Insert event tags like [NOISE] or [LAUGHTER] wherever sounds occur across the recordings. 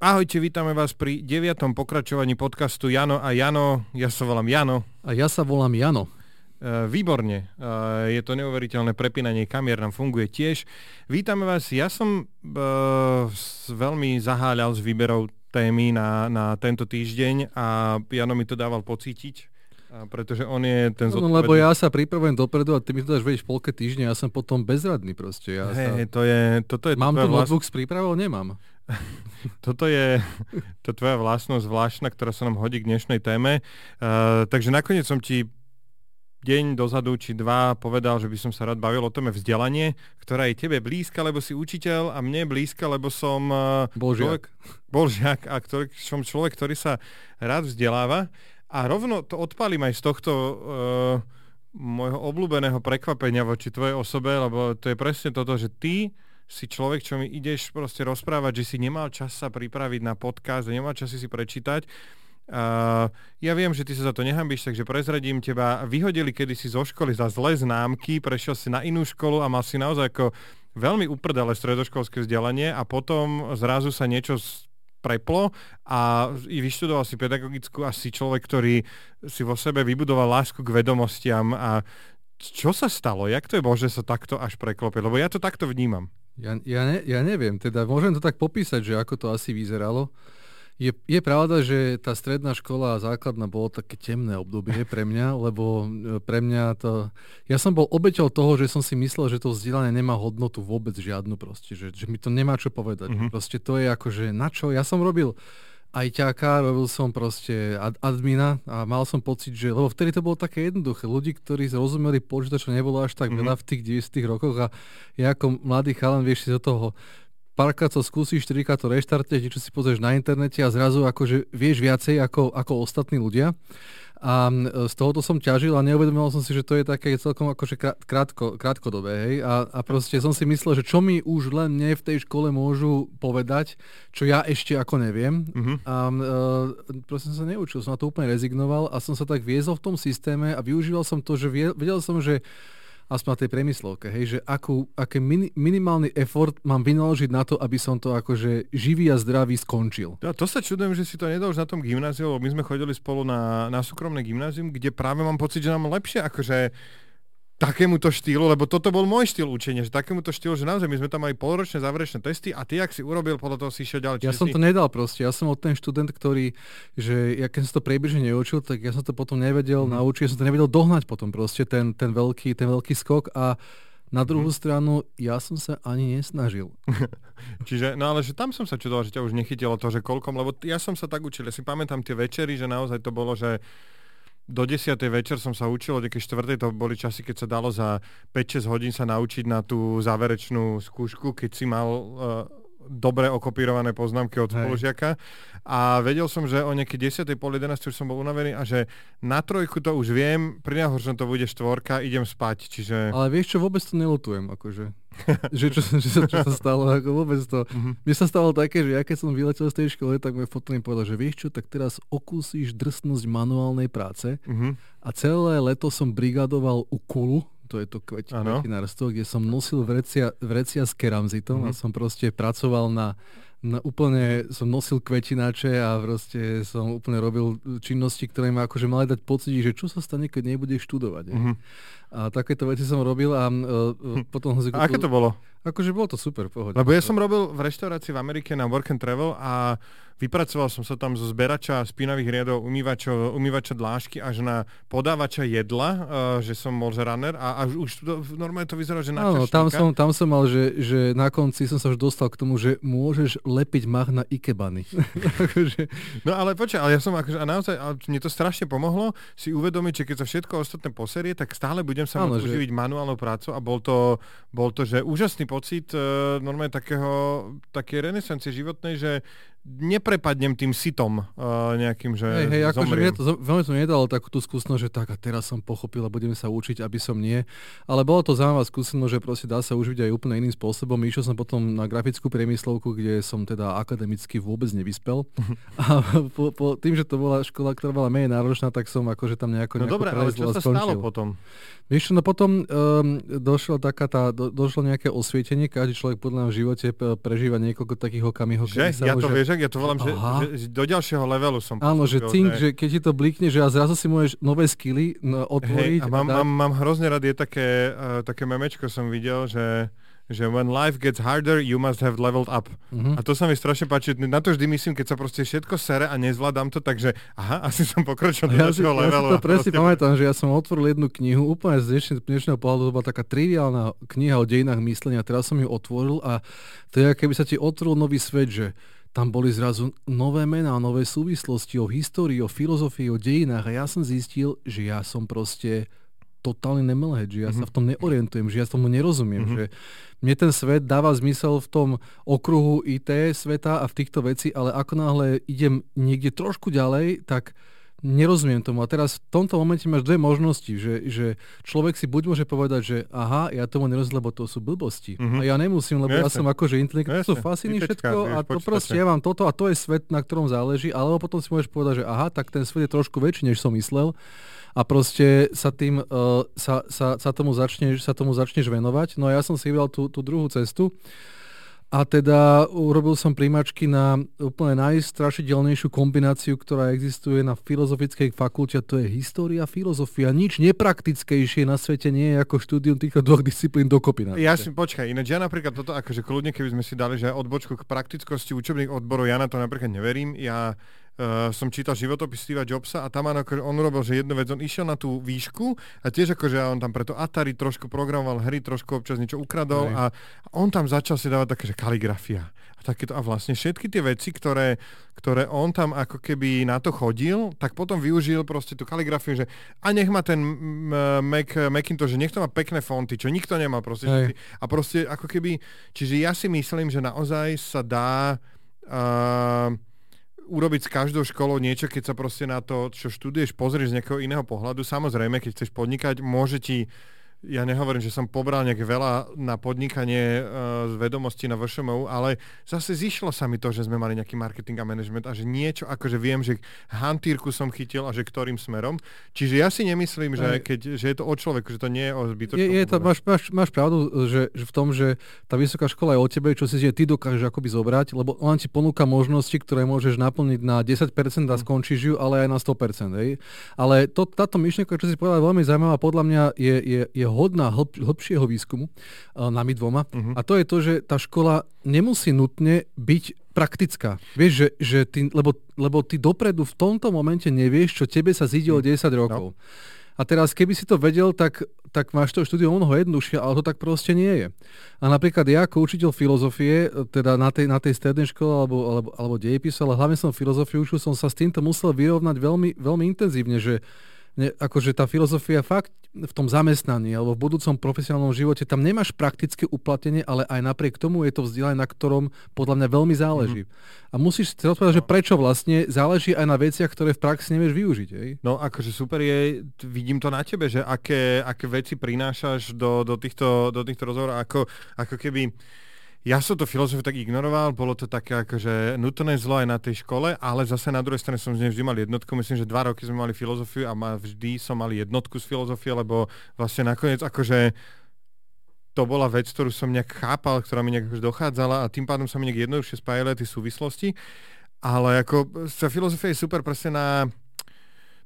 Ahojte, vítame vás pri deviatom pokračovaní podcastu Jano a Jano. Ja sa volám Jano. A ja sa volám Jano. E, výborne. E, je to neuveriteľné prepínanie kamier, nám funguje tiež. Vítame vás. Ja som uh, veľmi zaháľal s výberou témy na, na tento týždeň a Jano mi to dával pocítiť. Pretože on je ten zodpovedný. No, lebo ja sa pripravujem dopredu a ty mi to dáš vedieť v polke týždňa, ja som potom bezradný proste. Ja hey, sa... to je, toto je Mám tu vlast... notebook s prípravou? Nemám. [LAUGHS] toto je to tvoja vlastnosť zvláštna, ktorá sa nám hodí k dnešnej téme. Uh, takže nakoniec som ti deň dozadu či dva povedal, že by som sa rád bavil o téme vzdelanie, ktorá je tebe blízka, lebo si učiteľ a mne blízka, lebo som uh, bol žiak. bol žiak a ktorý, som človek, ktorý sa rád vzdeláva. A rovno to odpalím aj z tohto uh, môjho obľúbeného prekvapenia voči tvojej osobe, lebo to je presne toto, že ty si človek, čo mi ideš proste rozprávať, že si nemal čas sa pripraviť na podcast, nemal čas si prečítať. Uh, ja viem, že ty sa za to nehambíš, takže prezradím teba. Vyhodili kedysi zo školy za zlé známky, prešiel si na inú školu a mal si naozaj ako veľmi uprdele stredoškolské vzdelanie a potom zrazu sa niečo preplo a vyštudoval si pedagogickú a si človek, ktorý si vo sebe vybudoval lásku k vedomostiam a čo sa stalo? Jak to je možné sa takto až preklopil? Lebo ja to takto vnímam. Ja, ja, ne, ja neviem, teda môžem to tak popísať, že ako to asi vyzeralo. Je, je pravda, že tá stredná škola a základná bolo také temné obdobie [LAUGHS] pre mňa, lebo e, pre mňa to... Ja som bol obeťou toho, že som si myslel, že to vzdelanie nemá hodnotu vôbec žiadnu proste, že, že mi to nemá čo povedať. Mm-hmm. Proste to je ako, že na čo? Ja som robil aj ťaká, robil som proste ad, admina a mal som pocit, že, lebo vtedy to bolo také jednoduché, ľudí, ktorí rozumeli počítaču, nebolo až tak mm-hmm. veľa v tých 90 rokoch a ja ako mladý chalan, vieš si do toho párkrát to skúsiš, trikrát to reštartuješ, niečo si pozrieš na internete a zrazu akože vieš viacej ako, ako ostatní ľudia. A z tohoto som ťažil a neuvedomil som si, že to je také celkom akože krátko, krátkodobé. Hej? A, a proste som si myslel, že čo mi už len mne v tej škole môžu povedať, čo ja ešte ako neviem. Uh-huh. A uh, proste som sa neučil, som na to úplne rezignoval a som sa tak viezol v tom systéme a využíval som to, že vedel som, že aspoň na tej premyslovke, hej, že akú, aký mini, minimálny effort mám vynaložiť na to, aby som to akože živý a zdravý skončil. Ja, to sa čudujem, že si to nedal už na tom gymnáziu, lebo my sme chodili spolu na, na súkromné gymnázium, kde práve mám pocit, že nám lepšie akože takémuto štýlu, lebo toto bol môj štýl učenia, že takémuto štýlu, že naozaj my sme tam mali poloročné záverečné testy a ty, ak si urobil, podľa toho si išiel ďalej. Ja som si... to nedal proste, ja som od ten študent, ktorý, že ja keď som to priebežne neučil, tak ja som to potom nevedel mm. naučiť, ja som to nevedel dohnať potom proste, ten, ten, veľký, ten veľký skok a na druhú mm. stranu, ja som sa ani nesnažil. [LAUGHS] Čiže, no ale že tam som sa čudoval, že ťa už nechytilo to, že koľkom, lebo ja som sa tak učil, ja si pamätám tie večery, že naozaj to bolo, že do 10. večer som sa učil, od 4. to boli časy, keď sa dalo za 5-6 hodín sa naučiť na tú záverečnú skúšku, keď si mal uh, dobre okopírované poznámky od spolužiaka. A vedel som, že o nejaké 10. pol 11. už som bol unavený a že na trojku to už viem, pri najhoršom to bude štvorka, idem spať. Čiže... Ale vieš čo, vôbec to nelutujem. Akože. [LAUGHS] že čo, čo, čo, čo sa stalo, ako vôbec to. Uh-huh. Mne sa stalo také, že ja keď som vyletel z tej školy, tak môj mi povedal, že vieš čo, tak teraz okúsiš drsnosť manuálnej práce uh-huh. a celé leto som brigadoval u Kulu, to je to kvetinárstvo, kde som nosil vrecia, vrecia s keramzitom uh-huh. a som proste pracoval na na, úplne som nosil kvetináče a proste som úplne robil činnosti, ktoré ma akože mali dať pocit, že čo sa stane, keď nebudeš študovať. Uh-huh. A takéto veci som robil a uh, potom... Hm. A aké to bolo? Akože bolo to super, pohode. Lebo ja som robil v reštaurácii v Amerike na Work and Travel a vypracoval som sa tam zo zberača spínavých riadov, umývača, umývača dlášky až na podávača jedla, uh, že som bol runner a, a už to, normálne to vyzeralo, že na Áno, tam som, tam som mal, že, že na konci som sa už dostal k tomu, že môžeš lepiť mach na ikebany. [LAUGHS] Akože- no ale počkaj, ale ja som akože, a naozaj, ale mne to strašne pomohlo si uvedomiť, že keď sa všetko ostatné poserie, tak stále budem sa môcť že... uživiť manuálnou prácu a bol to, bol to, že úžasný pocit uh, normálne takého, také renesancie životnej, že neprepadnem tým sitom uh, nejakým, že Hej, hej, akože mne to, veľmi som nedal takú tú skúsenosť, že tak a teraz som pochopil a budeme sa učiť, aby som nie. Ale bolo to zaujímavá skúsenosť, že proste dá sa užiť aj úplne iným spôsobom. Išiel som potom na grafickú priemyslovku, kde som teda akademicky vôbec nevyspel. [LAUGHS] a po, po, tým, že to bola škola, ktorá bola menej náročná, tak som akože tam nejako No dobre, ale čo sa skončil. stalo potom? Vieš, no potom um, došlo taká tá, do, došlo nejaké osvietenie, každý človek podľa mňa v živote prežíva niekoľko takých okamihov. Že? Ja to vieš vieš, ak ja to volám, že, že do ďalšieho levelu som Áno, že cink, že... že keď ti to blikne, že a zrazu si môžeš nové skily no, otvoriť. Hej, a mám, a mám, mám hrozne rád, je také, uh, také memečko som videl, že že when life gets harder, you must have leveled up. Uh-huh. A to sa mi strašne páči. Na to vždy myslím, keď sa proste všetko sere a nezvládam to, takže aha, [LAUGHS] asi som pokročil do ja ďalšieho levelu. Ja si to presne pamätám, že ja som otvoril jednu knihu, úplne z dnešného, dnešného pohľadu, to bola taká triviálna kniha o dejinách myslenia, teraz som ju otvoril a to je, keby sa ti otvoril nový svet, že tam boli zrazu nové mená, nové súvislosti o histórii, o filozofii, o dejinách a ja som zistil, že ja som proste totálny nemelhead, že ja mm-hmm. sa v tom neorientujem, že ja tomu nerozumiem, mm-hmm. že mne ten svet dáva zmysel v tom okruhu IT sveta a v týchto veci, ale ako náhle idem niekde trošku ďalej, tak nerozumiem tomu. A teraz v tomto momente máš dve možnosti, že, že človek si buď môže povedať, že aha, ja tomu nerozumiem, lebo to sú blbosti. Mm-hmm. A ja nemusím, lebo Jasne. ja som akože inteligentný, to sú fascíny všetko a to proste ja mám toto a to je svet, na ktorom záleží, alebo potom si môžeš povedať, že aha, tak ten svet je trošku väčší, než som myslel a proste sa tým, uh, sa, sa, sa, tomu začneš, sa tomu začneš venovať. No a ja som si vybral tú, tú druhú cestu. A teda urobil som príjmačky na úplne najstrašidelnejšiu kombináciu, ktorá existuje na filozofickej fakulte, a to je história, filozofia. Nič nepraktickejšie na svete nie je ako štúdium týchto dvoch disciplín dokopy. Ja si, počkaj, ináč ja napríklad toto, akože kľudne, keby sme si dali, že odbočku k praktickosti učebných odborov, ja na to napríklad neverím. Ja uh, som čítal životopis Steva Jobsa a tam on, akože on robil, že jednu vec, on išiel na tú výšku a tiež akože on tam preto Atari trošku programoval hry, trošku občas niečo ukradol a on tam začal si dávať také, že kaligrafia a takéto a vlastne všetky tie veci, ktoré, ktoré on tam ako keby na to chodil, tak potom využil proste tú kaligrafiu, že a nech má ten Mac, Macintosh, že nech to má pekné fonty, čo nikto nemá proste. A proste ako keby, čiže ja si myslím, že naozaj sa dá uh, urobiť s každou školou niečo, keď sa proste na to, čo študuješ, pozrieš z nejakého iného pohľadu. Samozrejme, keď chceš podnikať, môže ti ja nehovorím, že som pobral nejak veľa na podnikanie uh, z vedomostí na VŠMU, ale zase zišlo sa mi to, že sme mali nejaký marketing a management a že niečo, akože viem, že hantírku som chytil a že ktorým smerom. Čiže ja si nemyslím, že, keď, že je to o človeku, že to nie je o zbytočnom. Je, je to, máš, máš, máš pravdu, že, že v tom, že tá vysoká škola je o tebe, čo si že ty dokážeš akoby zobrať, lebo on ti ponúka možnosti, ktoré môžeš naplniť na 10% a mm. skončíš ju, ale aj na 100%. Hej. Ale to, táto myšlienka, čo si povedal, veľmi zaujímavá, podľa mňa je, je, je hodná hlb, hlbšieho výskumu, uh, nami dvoma. Uh-huh. A to je to, že tá škola nemusí nutne byť praktická. Vieš, že, že ty, lebo, lebo ty dopredu v tomto momente nevieš, čo tebe sa zíde o 10 mhm. rokov. No. A teraz, keby si to vedel, tak, tak máš to štúdium mnoho jednoduchšie, ale to tak proste nie je. A napríklad ja ako učiteľ filozofie, teda na tej, na tej strednej škole alebo, alebo, alebo dejepisu, ale hlavne som filozofiu učil, som sa s týmto musel vyrovnať veľmi, veľmi intenzívne, že ne, akože tá filozofia fakt v tom zamestnaní alebo v budúcom profesionálnom živote, tam nemáš praktické uplatnenie, ale aj napriek tomu je to vzdelanie, na ktorom podľa mňa veľmi záleží. Mm-hmm. A musíš si odpovedať, že prečo vlastne záleží aj na veciach, ktoré v praxi nevieš využiť. Ej? No akože super je, vidím to na tebe, že aké, aké veci prinášaš do, do, týchto, do týchto rozhovorov, ako, ako keby ja som to filozofiu tak ignoroval, bolo to také akože nutné zlo aj na tej škole, ale zase na druhej strane som vždy mal jednotku, myslím, že dva roky sme mali filozofiu a ma, vždy som mal jednotku z filozofie, lebo vlastne nakoniec akože to bola vec, ktorú som nejak chápal, ktorá mi nejak už dochádzala a tým pádom sa mi nejak jednoduchšie spájali tie súvislosti. Ale ako sa filozofia je super presne na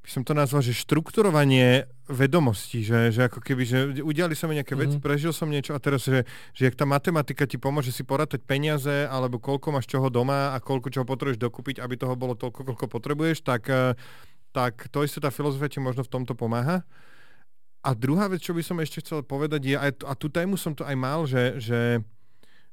by som to nazval, že štrukturovanie vedomostí, že, že ako keby, že udiali sa mi nejaké mm-hmm. veci, mhm. prežil som niečo a teraz, že, že jak tá matematika ti pomôže si porátať peniaze, alebo koľko máš čoho doma a koľko čoho potrebuješ dokúpiť, aby toho bolo toľko, koľko potrebuješ, tak, eh, tak to isté tá filozofia ti možno v tomto pomáha. A druhá vec, čo by som ešte chcel povedať je, a tú tému som to aj mal, že, že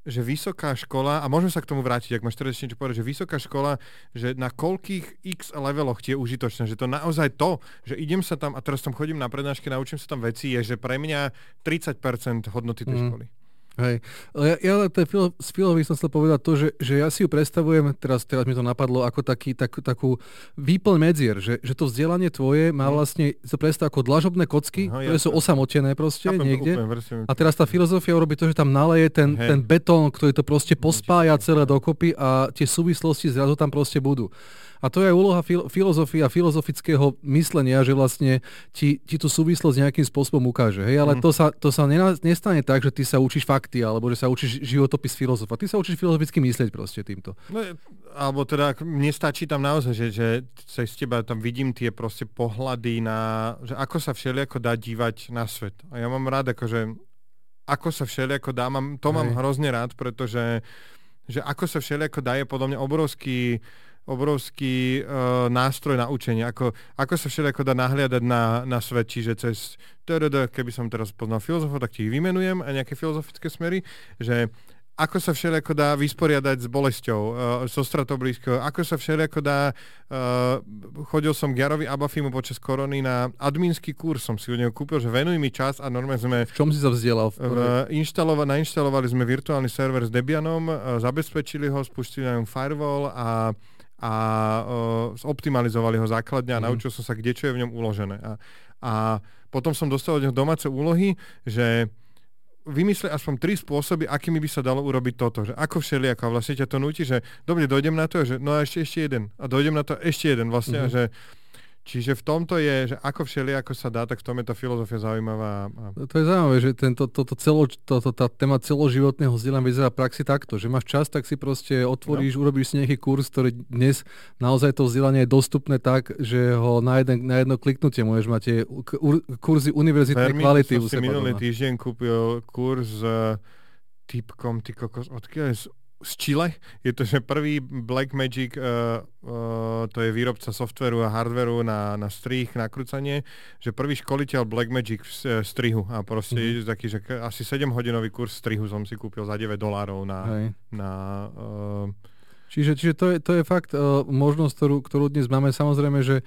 že vysoká škola, a môžeme sa k tomu vrátiť, ak máš teraz niečo povedať, že vysoká škola, že na koľkých x leveloch ti je užitočné, že to naozaj to, že idem sa tam, a teraz tam chodím na prednášky, naučím sa tam veci, je, že pre mňa 30% hodnoty tej mm. školy. Hej. Ja, ja filo, z filozofii som chcel povedať to, že, že ja si ju predstavujem, teraz, teraz mi to napadlo, ako taký, tak, takú výplň medzier, že, že to vzdelanie tvoje má mhm. vlastne, sa predstav ako dlažobné kocky, Aha, ktoré sú osamotené proste Chápem niekde. Úplne, a teraz tá filozofia urobí to, že tam naleje ten, ten betón, ktorý to proste pospája celé dokopy a tie súvislosti zrazu tam proste budú. A to je aj úloha fil- filozofia, filozofického myslenia, že vlastne ti, ti tú súvislosť nejakým spôsobom ukáže. Hej? Ale mm. to sa, to sa nestane tak, že ty sa učíš fakty, alebo že sa učíš životopis filozofa. Ty sa učíš filozoficky myslieť proste týmto. No, alebo teda mne stačí tam naozaj, že, že cez teba tam vidím tie proste pohľady na, že ako sa všelijako dá dívať na svet. A ja mám rád akože ako sa všelijako dá, mám, to mám hrozne rád, pretože že ako sa všelijako dá je podľa mňa obrovský obrovský uh, nástroj na učenie, ako, ako sa všetko dá nahliadať na, na svet, čiže cez TRD, keby som teraz poznal filozofov, tak ti ich vymenujem a nejaké filozofické smery, že ako sa všelijako dá vysporiadať s bolesťou, uh, so stratou blízko, ako sa všelijako dá, uh, chodil som k Jarovi Abafimu počas korony na adminský kurz, som si u neho kúpil, že venuj mi čas a normálne sme... V čom si sa vzdielal? Uh, inštalova, nainštalovali sme virtuálny server s Debianom, uh, zabezpečili ho, spustili na firewall a a uh, optimalizovali ho základne a mm. naučil som sa, kde čo je v ňom uložené. A, a potom som dostal od neho domáce úlohy, že vymysle aspoň tri spôsoby, akými by sa dalo urobiť toto. Že ako všelijako. A vlastne ťa to nutí, že dobre, dojdem na to, že no a ešte, ešte jeden. A dojdem na to ešte jeden vlastne. Mm-hmm. A že Čiže v tomto je, že ako všeli, ako sa dá, tak v tom je tá filozofia zaujímavá. A... To je zaujímavé, že tento, to, to celo, to, to, tá téma celoživotného vzdelania vyzerá v praxi takto, že máš čas, tak si proste otvoríš, no. urobíš si nejaký kurz, ktorý dnes naozaj to vzdelanie je dostupné tak, že ho na, jeden, na jedno kliknutie môžeš mať tie kurzy univerzitnej Vermi, kvality. Som si minulý týždeň kúpil kurz uh, typkom, ty kokos, odkiaľ je z Chile. Je to, že prvý Blackmagic, uh, uh, to je výrobca softveru a hardveru na, na strih, nakrúcanie, že prvý školiteľ Blackmagic v uh, strihu a proste mm-hmm. taký, že asi 7-hodinový kurz strihu som si kúpil za 9 dolárov na... na uh, Čiže, čiže to, je, to je fakt uh, možnosť, ktorú, ktorú dnes máme. Samozrejme, že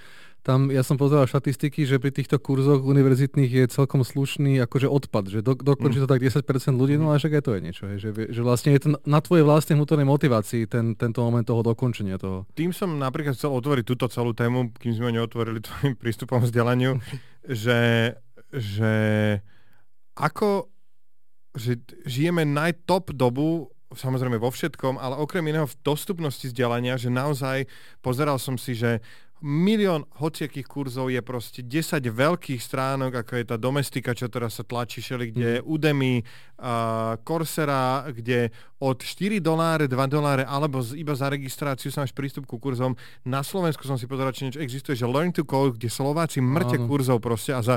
tam ja som pozeral štatistiky, že pri týchto kurzoch univerzitných je celkom slušný akože odpad, že do, dokončí to tak 10% ľudí, no a však aj to je niečo, hej, že, že vlastne je to na tvojej vlastnej vnútornej motivácii ten, tento moment toho dokončenia toho. Tým som napríklad chcel otvoriť túto celú tému, kým sme neotvorili tvojim [LAUGHS] prístupom vzdelaniu, že, že ako že žijeme najtop dobu samozrejme vo všetkom, ale okrem iného v dostupnosti vzdelania, že naozaj pozeral som si, že milión hociakých kurzov je proste 10 veľkých stránok, ako je tá domestika, čo teraz sa tlačí šeli, kde mm. Udemy, uh, Coursera, kde od 4 doláre, 2 doláre, alebo z, iba za registráciu sa máš prístup ku kurzom. Na Slovensku som si pozeral, či niečo existuje, že Learn to Code, kde Slováci mŕte kurzov proste a za,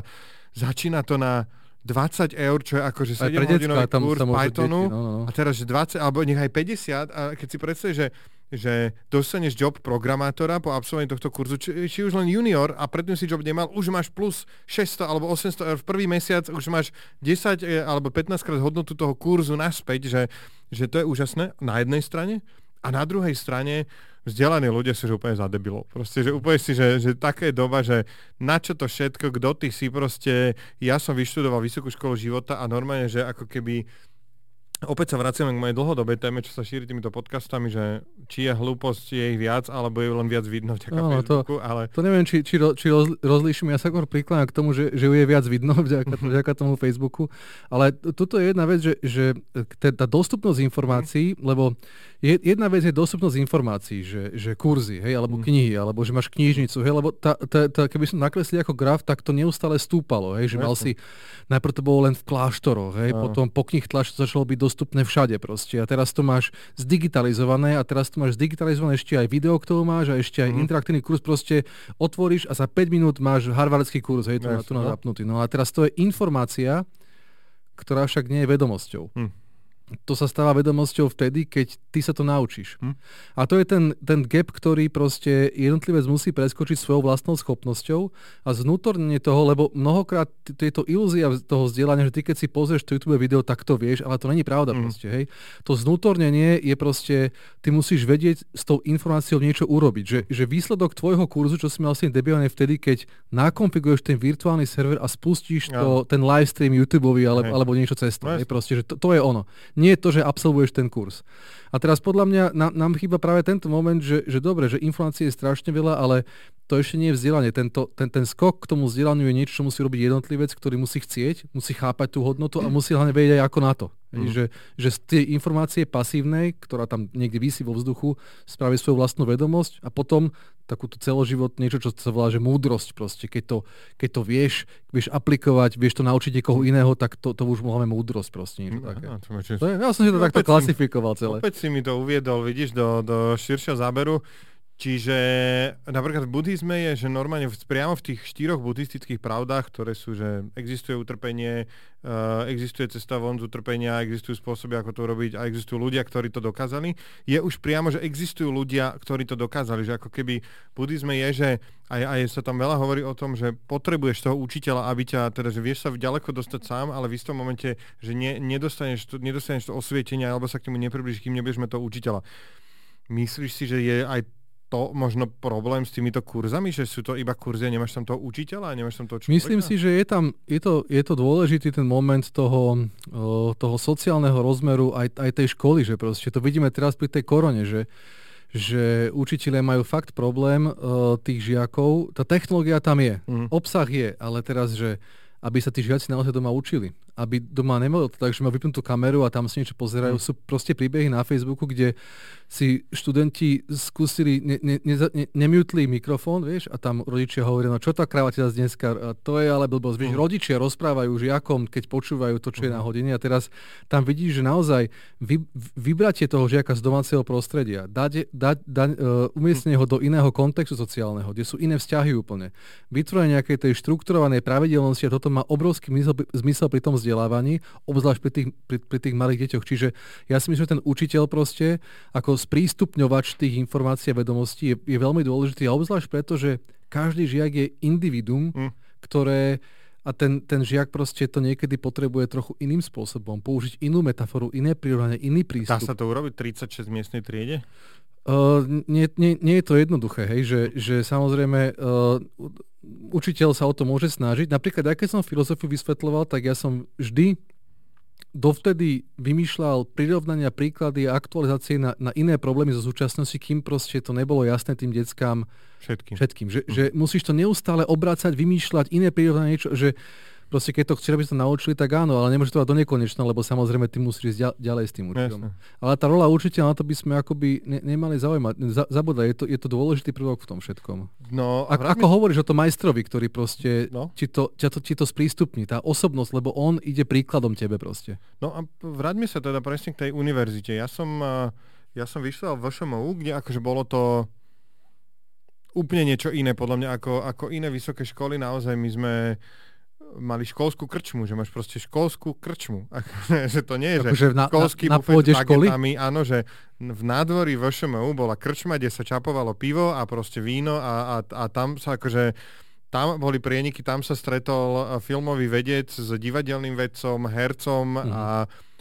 začína to na 20 eur, čo je akože 7 hodinový kurz Pythonu deti, no, no. a teraz, že 20, alebo nech aj 50 a keď si predstavíš, že že dostaneš job programátora po absolvovaní tohto kurzu, či, či už len junior a predtým si job nemal, už máš plus 600 alebo 800 eur v prvý mesiac, už máš 10 e, alebo 15 krát hodnotu toho kurzu naspäť, že, že to je úžasné na jednej strane a na druhej strane vzdelaní ľudia sú že úplne za debilov. Proste, že úplne si, že, že taká je doba, že na čo to všetko, kto ty si proste, ja som vyštudoval vysokú školu života a normálne, že ako keby Opäť sa vraciame k mojej dlhodobej téme, čo sa šíri týmito podcastami, že či je hlúposť, je ich viac, alebo je len viac vidno vďaka no, Facebooku, to, ale... To neviem, či, či, či roz, rozlíšim, ja sa skôr prikláňam k tomu, že, že ju je viac vidno [LAUGHS] vďaka, vďaka tomu Facebooku, ale toto je jedna vec, že, že tá dostupnosť informácií, lebo jedna vec je dostupnosť informácií, že, že kurzy, hej, alebo mm. knihy, alebo že máš knižnicu, hej, lebo tá, tá, tá, keby som nakreslil ako graf, tak to neustále stúpalo, hej, že mal si, najprv to bolo len v kláštoroch, hej, no. potom po knih tlač to začalo byť dostupné všade proste a teraz to máš zdigitalizované a teraz to máš zdigitalizované ešte aj video, ktorú máš a ešte aj mm. interaktívny kurz proste otvoríš a za 5 minút máš harvardský kurz, hej, tu, yes, na, tu no. zapnutý. No a teraz to je informácia, ktorá však nie je vedomosťou. Mm to sa stáva vedomosťou vtedy, keď ty sa to naučíš. Hm? A to je ten, ten gap, ktorý proste jednotlivec musí preskočiť svojou vlastnou schopnosťou a znútornenie toho, lebo mnohokrát je to ilúzia toho vzdelania, že ty keď si pozrieš to YouTube video, tak to vieš, ale to není pravda hm. proste, hej. To znútornenie je proste, ty musíš vedieť s tou informáciou niečo urobiť, že, že výsledok tvojho kurzu, čo si mal s tým debilné vtedy, keď nakonfiguješ ten virtuálny server a spustíš to, ten live stream YouTube alebo, alebo niečo cez to, no, proste, že to, to je ono nie je to, že absolvuješ ten kurz. A teraz podľa mňa nám, nám chýba práve tento moment, že, že dobre, že informácie je strašne veľa, ale to ešte nie je vzdelanie. Tento, ten, ten skok k tomu vzdelaniu je niečo, čo musí robiť jednotlivec, ktorý musí chcieť, musí chápať tú hodnotu a musí hlavne vedieť aj ako na to. Mm. Že, že z tej informácie pasívnej, ktorá tam niekde vysí vo vzduchu, spraví svoju vlastnú vedomosť a potom takúto celoživot, niečo, čo sa volá, že múdrosť proste. Keď to, keď to vieš, vieš aplikovať, vieš to naučiť niekoho iného, tak to, to už máme múdrosť proste. Niečo no, také. No, to to je, ja som si to no, takto klasifikoval celé. Opäť si mi to uviedol, vidíš, do, do širšieho záberu. Čiže napríklad v buddhizme je, že normálne priamo v tých štyroch buddhistických pravdách, ktoré sú, že existuje utrpenie, uh, existuje cesta von z utrpenia, existujú spôsoby, ako to robiť a existujú ľudia, ktorí to dokázali, je už priamo, že existujú ľudia, ktorí to dokázali. Že ako keby v buddhizme je, že aj, aj sa tam veľa hovorí o tom, že potrebuješ toho učiteľa, aby ťa, teda, že vieš sa ďaleko dostať sám, ale v istom momente, že ne, nedostaneš, to, nedostaneš to osvietenie alebo sa k nemu nepribližíš, kým nebudeš toho učiteľa. Myslíš si, že je aj to možno problém s týmito kurzami, že sú to iba kurzy a nemáš tam toho učiteľa a nemáš tam toho človeka? Myslím si, že je tam, je to, je to dôležitý ten moment toho, toho sociálneho rozmeru aj, aj tej školy, že proste to vidíme teraz pri tej korone, že že učiteľe majú fakt problém uh, tých žiakov. Tá technológia tam je, mm. obsah je, ale teraz, že aby sa tí žiaci naozaj doma učili aby doma nemalo to tak, že má vypnutú kameru a tam si niečo pozerajú. Mm. Sú proste príbehy na Facebooku, kde si študenti skúsili, ne, ne, ne, ne, nemutli mikrofón, vieš, a tam rodičia hovoria, no čo tá kráva teraz dneska, a to je ale blbosť. Vieš, mm. rodičia rozprávajú žiakom, keď počúvajú to, čo mm. je na hodine a teraz tam vidíš, že naozaj vy, vybratie toho žiaka z domáceho prostredia, dať, dať, dať, uh, umiestnenie ho do iného kontextu sociálneho, kde sú iné vzťahy úplne, vytvorenie nejakej tej štrukturovanej pravidelnosti a toto má obrovský zmysel, zmysel pri tom vzdelávaní, obzvlášť pri tých, pri, pri tých malých deťoch. Čiže ja si myslím, že ten učiteľ proste ako sprístupňovač tých informácií a vedomostí je, je veľmi dôležitý a obzvlášť preto, že každý žiak je individuum, mm. ktoré a ten, ten žiak proste to niekedy potrebuje trochu iným spôsobom, použiť inú metaforu, iné prirovnanie, iný prístup. Dá sa to urobiť 36 miestnej triede? Uh, nie, nie, nie je to jednoduché, hej, že, že samozrejme uh, učiteľ sa o to môže snažiť. Napríklad, aj keď som filozofiu vysvetľoval, tak ja som vždy dovtedy vymýšľal prirovnania, príklady a aktualizácie na, na iné problémy zo súčasnosti, kým proste to nebolo jasné tým deckám všetkým. všetkým že, mm. že musíš to neustále obrácať, vymýšľať iné prirovnania, niečo, že proste keď to chceš, aby sa naučili, tak áno, ale nemôže to do nekonečna, lebo samozrejme ty musíš ísť ďalej s tým učiteľom. Ale tá rola učiteľa, na to by sme akoby ne, nemali zaujímať, za, zabúdať, je to, je to dôležitý prvok v tom všetkom. No, a ako mi... hovoríš o tom majstrovi, ktorý proste no? ti, to, ťa to, ti to sprístupní, tá osobnosť, lebo on ide príkladom tebe proste. No a vráťme sa teda presne k tej univerzite. Ja som, ja som vyšiel v VŠMU, kde akože bolo to úplne niečo iné, podľa mňa, ako, ako iné vysoké školy. Naozaj my sme mali školskú krčmu, že máš proste školskú krčmu. [LAUGHS] že to nie je, že na, školský na, na s bagetami, áno, že v nádvorí VŠMU bola krčma, kde sa čapovalo pivo a proste víno a, a, a tam sa akože tam boli prieniky, tam sa stretol filmový vedec s divadelným vedcom, hercom mm. a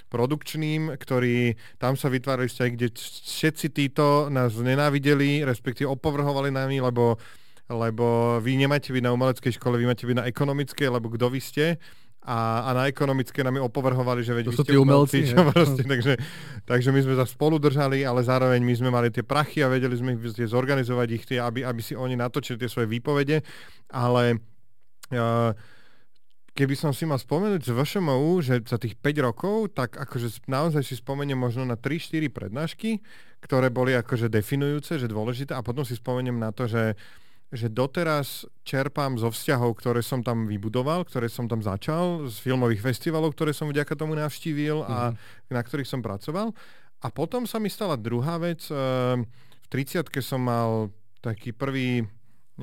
produkčným, ktorý tam sa vytvárali vzťahy, kde všetci títo nás nenávideli, respektíve opovrhovali nami, lebo lebo vy nemáte byť na umeleckej škole, vy máte byť na ekonomickej, lebo kto vy ste? A, a na ekonomické nám opovrhovali, že veď vy ste umelci, čo proste, takže, takže my sme sa spolu držali, ale zároveň my sme mali tie prachy a vedeli sme ich zorganizovať ich, tie, aby, aby si oni natočili tie svoje výpovede, ale uh, keby som si mal spomenúť z VŠMU, že za tých 5 rokov, tak akože naozaj si spomeniem možno na 3-4 prednášky, ktoré boli akože definujúce, že dôležité a potom si spomeniem na to, že že doteraz čerpám zo vzťahov, ktoré som tam vybudoval, ktoré som tam začal, z filmových festivalov, ktoré som vďaka tomu navštívil a mm. na ktorých som pracoval. A potom sa mi stala druhá vec. Ehm, v 30 som mal taký prvý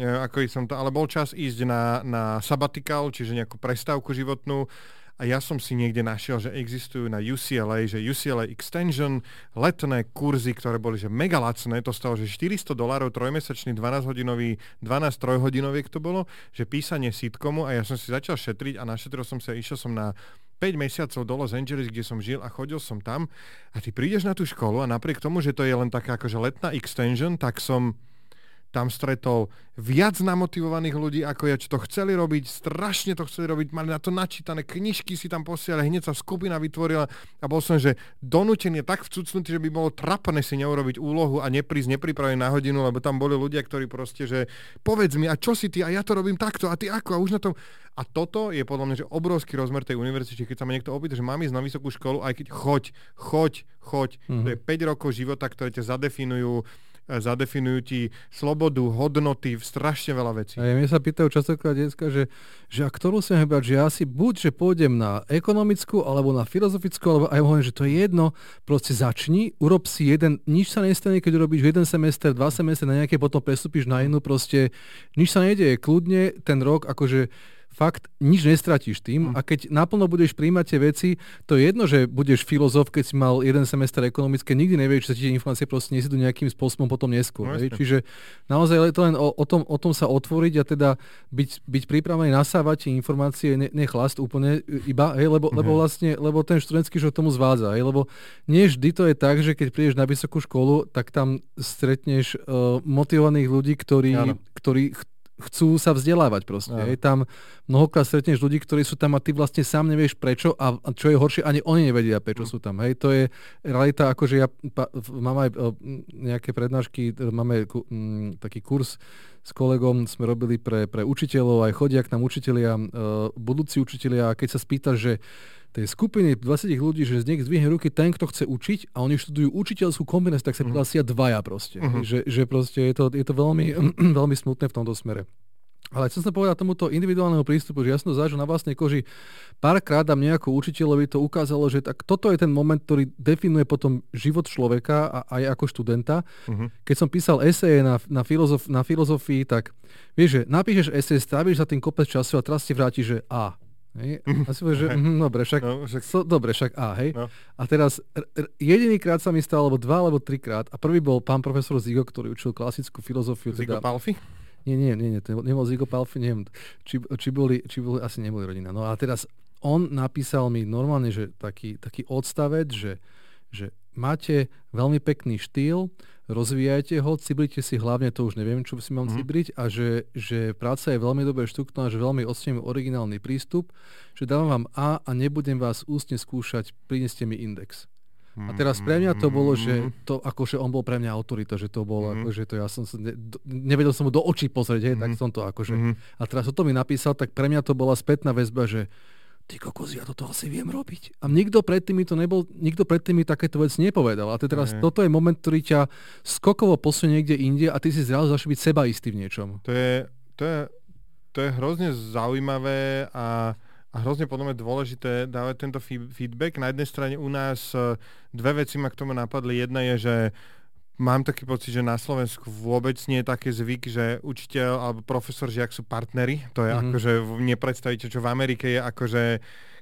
ako som to, ale bol čas ísť na, na sabbatical, čiže nejakú prestávku životnú a ja som si niekde našiel, že existujú na UCLA, že UCLA Extension, letné kurzy, ktoré boli že mega lacné, to stalo, že 400 dolárov trojmesačný 12-hodinový, 12 trojhodinoviek to bolo, že písanie sitcomu a ja som si začal šetriť a našetril som sa, išiel som na 5 mesiacov do Los Angeles, kde som žil a chodil som tam. A ty prídeš na tú školu a napriek tomu, že to je len taká akože letná extension, tak som tam stretol viac namotivovaných ľudí ako ja, čo to chceli robiť, strašne to chceli robiť, mali na to načítané, knižky si tam posielali, hneď sa skupina vytvorila a bol som, že donútený tak vcucnutý, že by bolo trapné si neurobiť úlohu a neprísť nepripravený na hodinu, lebo tam boli ľudia, ktorí proste, že povedz mi, a čo si ty, a ja to robím takto, a ty ako, a už na tom... A toto je podľa mňa že obrovský rozmer tej univerzity, keď sa ma niekto opýta, že mám ísť na vysokú školu, aj keď choď, choď, choď. Mm-hmm. To je 5 mhm. rokov života, ktoré ťa zadefinujú zadefinujú ti slobodu, hodnoty, strašne veľa vecí. A mne sa pýtajú častokrát detská, že, že a ktorú sa vybrať, že ja si buď, že pôjdem na ekonomickú, alebo na filozofickú, alebo aj hovorím, že to je jedno, proste začni, urob si jeden, nič sa nestane, keď robíš jeden semester, dva semestre na nejaké, potom prestúpiš na inú, proste nič sa nedieje, kľudne ten rok, akože fakt nič nestratíš tým hm. a keď naplno budeš príjmať tie veci, to je jedno, že budeš filozof, keď si mal jeden semester ekonomické, nikdy nevieš, že sa ti tie informácie proste nesídu nejakým spôsobom potom neskôr. No, Čiže naozaj je to len o, o, tom, o tom sa otvoriť a teda byť, byť pripravený nasávať tie informácie, ne, nechlast úplne iba, hej, lebo, lebo vlastne, lebo ten študentský život tomu zvádza, hej, lebo nie vždy to je tak, že keď prídeš na vysokú školu, tak tam stretneš uh, motivovaných ľudí, ktorí, ktorí chcú sa vzdelávať proste. Hej. Tam mnohokrát stretneš ľudí, ktorí sú tam a ty vlastne sám nevieš prečo a, čo je horšie, ani oni nevedia, prečo mm. sú tam. Hej. To je realita, akože ja pa, mám aj nejaké prednášky, máme m, taký kurz s kolegom, sme robili pre, pre učiteľov, aj chodia k nám učiteľia, uh, budúci učiteľia a keď sa spýtaš, že tej skupiny 20 ľudí, že z nich zdvihne ruky ten, kto chce učiť a oni študujú učiteľskú kombináciu, tak sa uh-huh. prihlásia dvaja proste. Uh-huh. Že, že proste je to, je to veľmi, [CLEARS THROAT] veľmi smutné v tomto smere. Ale chcem sa povedať tomuto individuálneho prístupu, že ja som to zažil na vlastnej koži. Párkrát a mne ako učiteľovi to ukázalo, že tak toto je ten moment, ktorý definuje potom život človeka a aj ako študenta. Uh-huh. Keď som písal eseje na, na, filozof, na filozofii, tak vieš, že napíšeš esej, stráviš za tým kopec času a teraz ti vráti, že A. Hej? A si povieš, že mm, dobre, však, no, však... So, dobre, však A, hej. No. A teraz r- jedinýkrát sa mi stalo, alebo dva, alebo trikrát. A prvý bol pán profesor Zigo, ktorý učil klasickú filozofiu. Zigo teda... Palfi? Nie, nie, nie, nie, to nebol Zigo Palfi, neviem, či, či, boli, či boli, asi neboli rodina. No a teraz on napísal mi normálne, že taký, taký odstavec, že, že máte veľmi pekný štýl, rozvíjajte ho, cibrite si hlavne, to už neviem, čo si mám mm. cibriť, a že, že práca je veľmi dobre štruktúrna, že veľmi ocením originálny prístup, že dávam vám A a nebudem vás ústne skúšať, prineste mi index. A teraz pre mňa to bolo, že to akože on bol pre mňa autorita, že to bolo, mm. akože to ja som ne, nevedel som mu do očí pozrieť, hej, mm. tak som to akože. Mm. A teraz o to mi napísal, tak pre mňa to bola spätná väzba, že ty kokos, ja toto asi viem robiť. A nikto predtým mi to nebol, nikto predtým mi takéto vec nepovedal. A teraz mm. toto je moment, ktorý ťa skokovo posunie niekde inde a ty si zrazu začne byť sebaistý v niečom. To je, to je, to je hrozne zaujímavé a, a hrozne podľa mňa dôležité dávať tento feedback. Na jednej strane u nás e, dve veci ma k tomu napadli. Jedna je, že mám taký pocit, že na Slovensku vôbec nie je také zvyk, že učiteľ alebo profesor žiak sú partnery. To je mm-hmm. akože, nepredstavíte, čo v Amerike je akože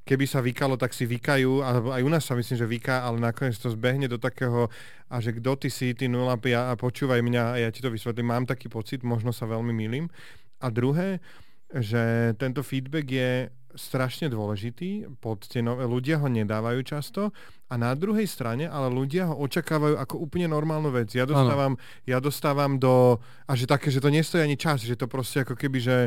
keby sa vykalo, tak si vykajú, alebo aj u nás sa myslím, že vyká, ale nakoniec to zbehne do takého, a že kto ty si, ty nula a, a počúvaj mňa a ja ti to vysvetlím. Mám taký pocit, možno sa veľmi milím. A druhé, že tento feedback je strašne dôležitý, podstenové, ľudia ho nedávajú často a na druhej strane, ale ľudia ho očakávajú ako úplne normálnu vec. Ja dostávam, ja dostávam do, a že také, že to nestojí ani čas, že to proste ako keby, že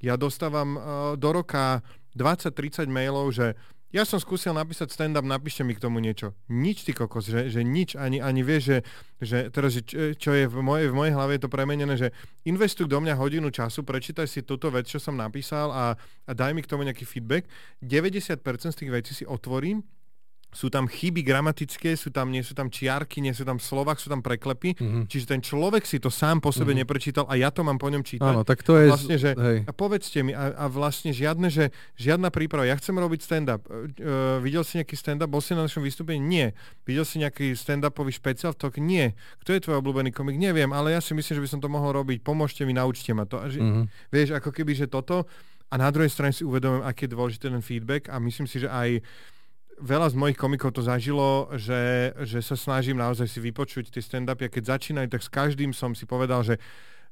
ja dostávam uh, do roka 20-30 mailov, že ja som skúsil napísať stand-up, napíšte mi k tomu niečo. Nič, ty kokos, že, že nič, ani, ani vieš, že, že teraz, že čo, čo je v mojej, v mojej hlave je to premenené, že investuj do mňa hodinu času, prečítaj si túto vec, čo som napísal a, a daj mi k tomu nejaký feedback. 90% z tých vecí si otvorím, sú tam chyby gramatické, sú tam, nie sú tam čiarky, nie sú tam slovách, sú tam preklepy. Mm-hmm. Čiže ten človek si to sám po sebe mm-hmm. neprečítal a ja to mám po ňom čítať. Áno, tak to je... Vlastne, že, a povedzte mi, a, a vlastne žiadne, že žiadna príprava. Ja chcem robiť stand-up. Uh, videl si nejaký stand-up? Bol si na našom vystúpení? Nie. Videl si nejaký stand-upový špeciál talk? Nie. Kto je tvoj obľúbený komik? Neviem, ale ja si myslím, že by som to mohol robiť. Pomôžte mi, naučte ma to. A že, mm-hmm. Vieš, ako keby, že toto. A na druhej strane si uvedomujem, aký je dôležitý ten feedback a myslím si, že aj veľa z mojich komikov to zažilo, že, že sa snažím naozaj si vypočuť tie stand-upy a keď začínajú, tak s každým som si povedal, že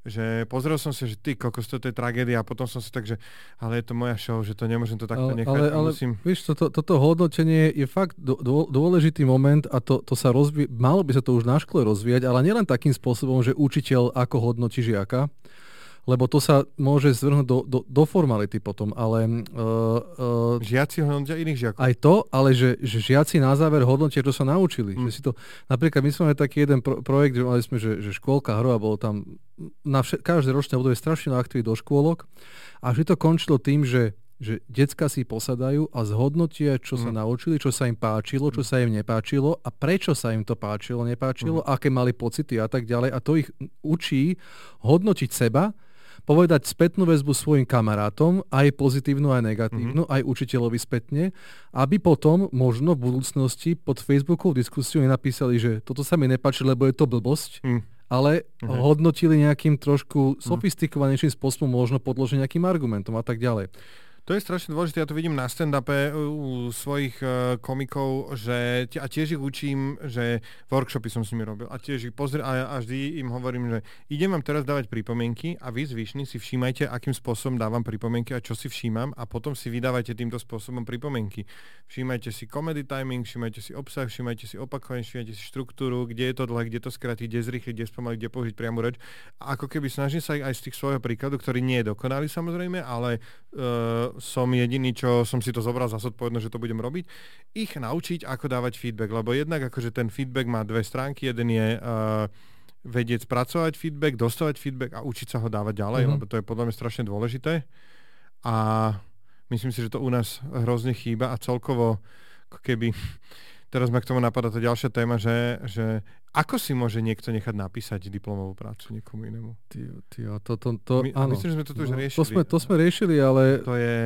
že pozrel som si, že ty kokos, toto je tragédia a potom som si tak, že ale je to moja show, že to nemôžem to takto ale, nechať. Ale, ale musím... vieš, toto, toto hodnotenie je fakt dôležitý moment a to, to sa rozví, malo by sa to už na škole rozvíjať, ale nielen takým spôsobom, že učiteľ ako hodnotí žiaka, lebo to sa môže zvrhnúť do, do, do formality potom, ale... Uh, uh, Žiaci hodnotia iných žiakov. Aj to, ale že, že žiaci na záver hodnotia, čo sa naučili. Mm. Že si to, napríklad my sme mali taký jeden pro, projekt, že mali sme, že, že škôlka hru a bolo tam na vše, každé ročné obdobie strašne aktivít do škôlok a že to končilo tým, že že decka si posadajú a zhodnotia, čo mm. sa naučili, čo sa im páčilo, čo sa im nepáčilo a prečo sa im to páčilo, nepáčilo, mm. aké mali pocity a tak ďalej. A to ich učí hodnotiť seba, povedať spätnú väzbu svojim kamarátom, aj pozitívnu, aj negatívnu, mm-hmm. aj učiteľovi spätne, aby potom možno v budúcnosti pod Facebookovou diskusiou nenapísali, že toto sa mi nepáči, lebo je to blbosť, mm. ale mm-hmm. hodnotili nejakým trošku mhm. sofistikovanejším spôsobom, možno podložiť nejakým argumentom a tak ďalej. To je strašne dôležité, ja to vidím na stand-upe u svojich uh, komikov, že a tiež ich učím, že workshopy som s nimi robil a tiež ich pozri a, a vždy im hovorím, že idem vám teraz dávať pripomienky a vy zvyšní si všímajte, akým spôsobom dávam pripomienky a čo si všímam a potom si vydávajte týmto spôsobom pripomienky. Všímajte si comedy timing, všímajte si obsah, všímajte si opakovanie, všímajte si štruktúru, kde je to dlhé, kde to skrátiť, kde zrýchliť, kde spomaliť, kde použiť priamu reč. A ako keby snažím sa aj z tých svojho príkladu, ktorý nie je dokonalý samozrejme, ale uh, som jediný, čo som si to zobral za zodpovednosť, že to budem robiť, ich naučiť, ako dávať feedback, lebo jednak akože ten feedback má dve stránky, jeden je uh, vedieť spracovať feedback, dostávať feedback a učiť sa ho dávať ďalej, mm-hmm. lebo to je podľa mňa strašne dôležité. A myslím si, že to u nás hrozne chýba a celkovo keby [LAUGHS] teraz ma k tomu napadá tá ďalšia téma, že, že ako si môže niekto nechať napísať diplomovú prácu niekomu inému? Ty, ty, to, to, to, My, áno. Myslím, že sme to tu už no, riešili. To sme, to sme riešili, ale... To je...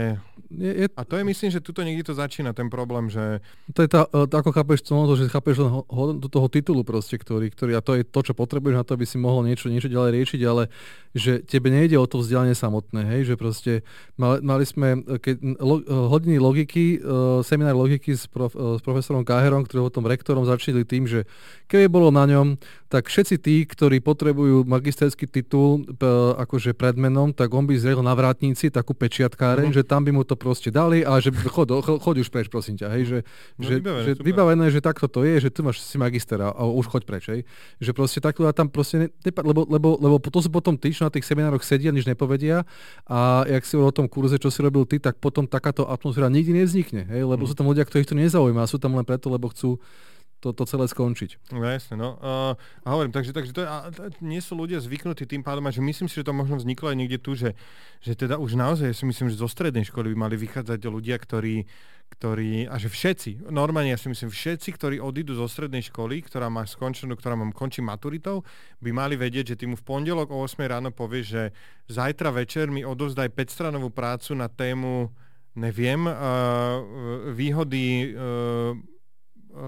je, je... A to je, myslím, že tuto niekde to začína, ten problém, že... To je tá, e, ako chápeš to, že chápeš len do toho titulu proste, ktorý, ktorý, a to je to, čo potrebuješ na to, aby si mohol niečo, niečo ďalej riešiť, ale že tebe nejde o to vzdelanie samotné, hej, že proste mali, mali sme e, keď, lo, e, hodiny logiky, seminár logiky s, prof, s profesorom Káherom, ktorý tom rektorom začali tým, že keby bolo na ňom, tak všetci tí, ktorí potrebujú magisterský titul akože pred menom, tak on by zrel na vrátnici takú pečiatkáreň, uh-huh. že tam by mu to proste dali a že chod, chod už preč, prosím ťa, hej, že, no, že, vybavené, že vybavené, že takto to je, že tu máš si magistera a už choď preč, hej. Že proste takto a tam proste, ne, lebo, lebo, lebo to sú potom tí, čo na tých seminároch sedia, nič nepovedia a jak si o tom kurze, čo si robil ty, tak potom takáto atmosféra nikdy nevznikne, hej, lebo uh-huh. sú tam ľudia, ktorých to nezaujíma, sú tam len preto, lebo chcú to, celé skončiť. No jasne, no. Uh, a hovorím, takže, takže to, a, to, nie sú ľudia zvyknutí tým pádom, a že myslím si, že to možno vzniklo aj niekde tu, že, že teda už naozaj, ja si myslím, že zo strednej školy by mali vychádzať ľudia, ktorí, ktorí, a že všetci, normálne ja si myslím, všetci, ktorí odídu zo strednej školy, ktorá má skončenú, ktorá mám končí maturitou, by mali vedieť, že ty mu v pondelok o 8 ráno povieš, že zajtra večer mi odovzdaj 5-stranovú prácu na tému neviem, uh, výhody uh,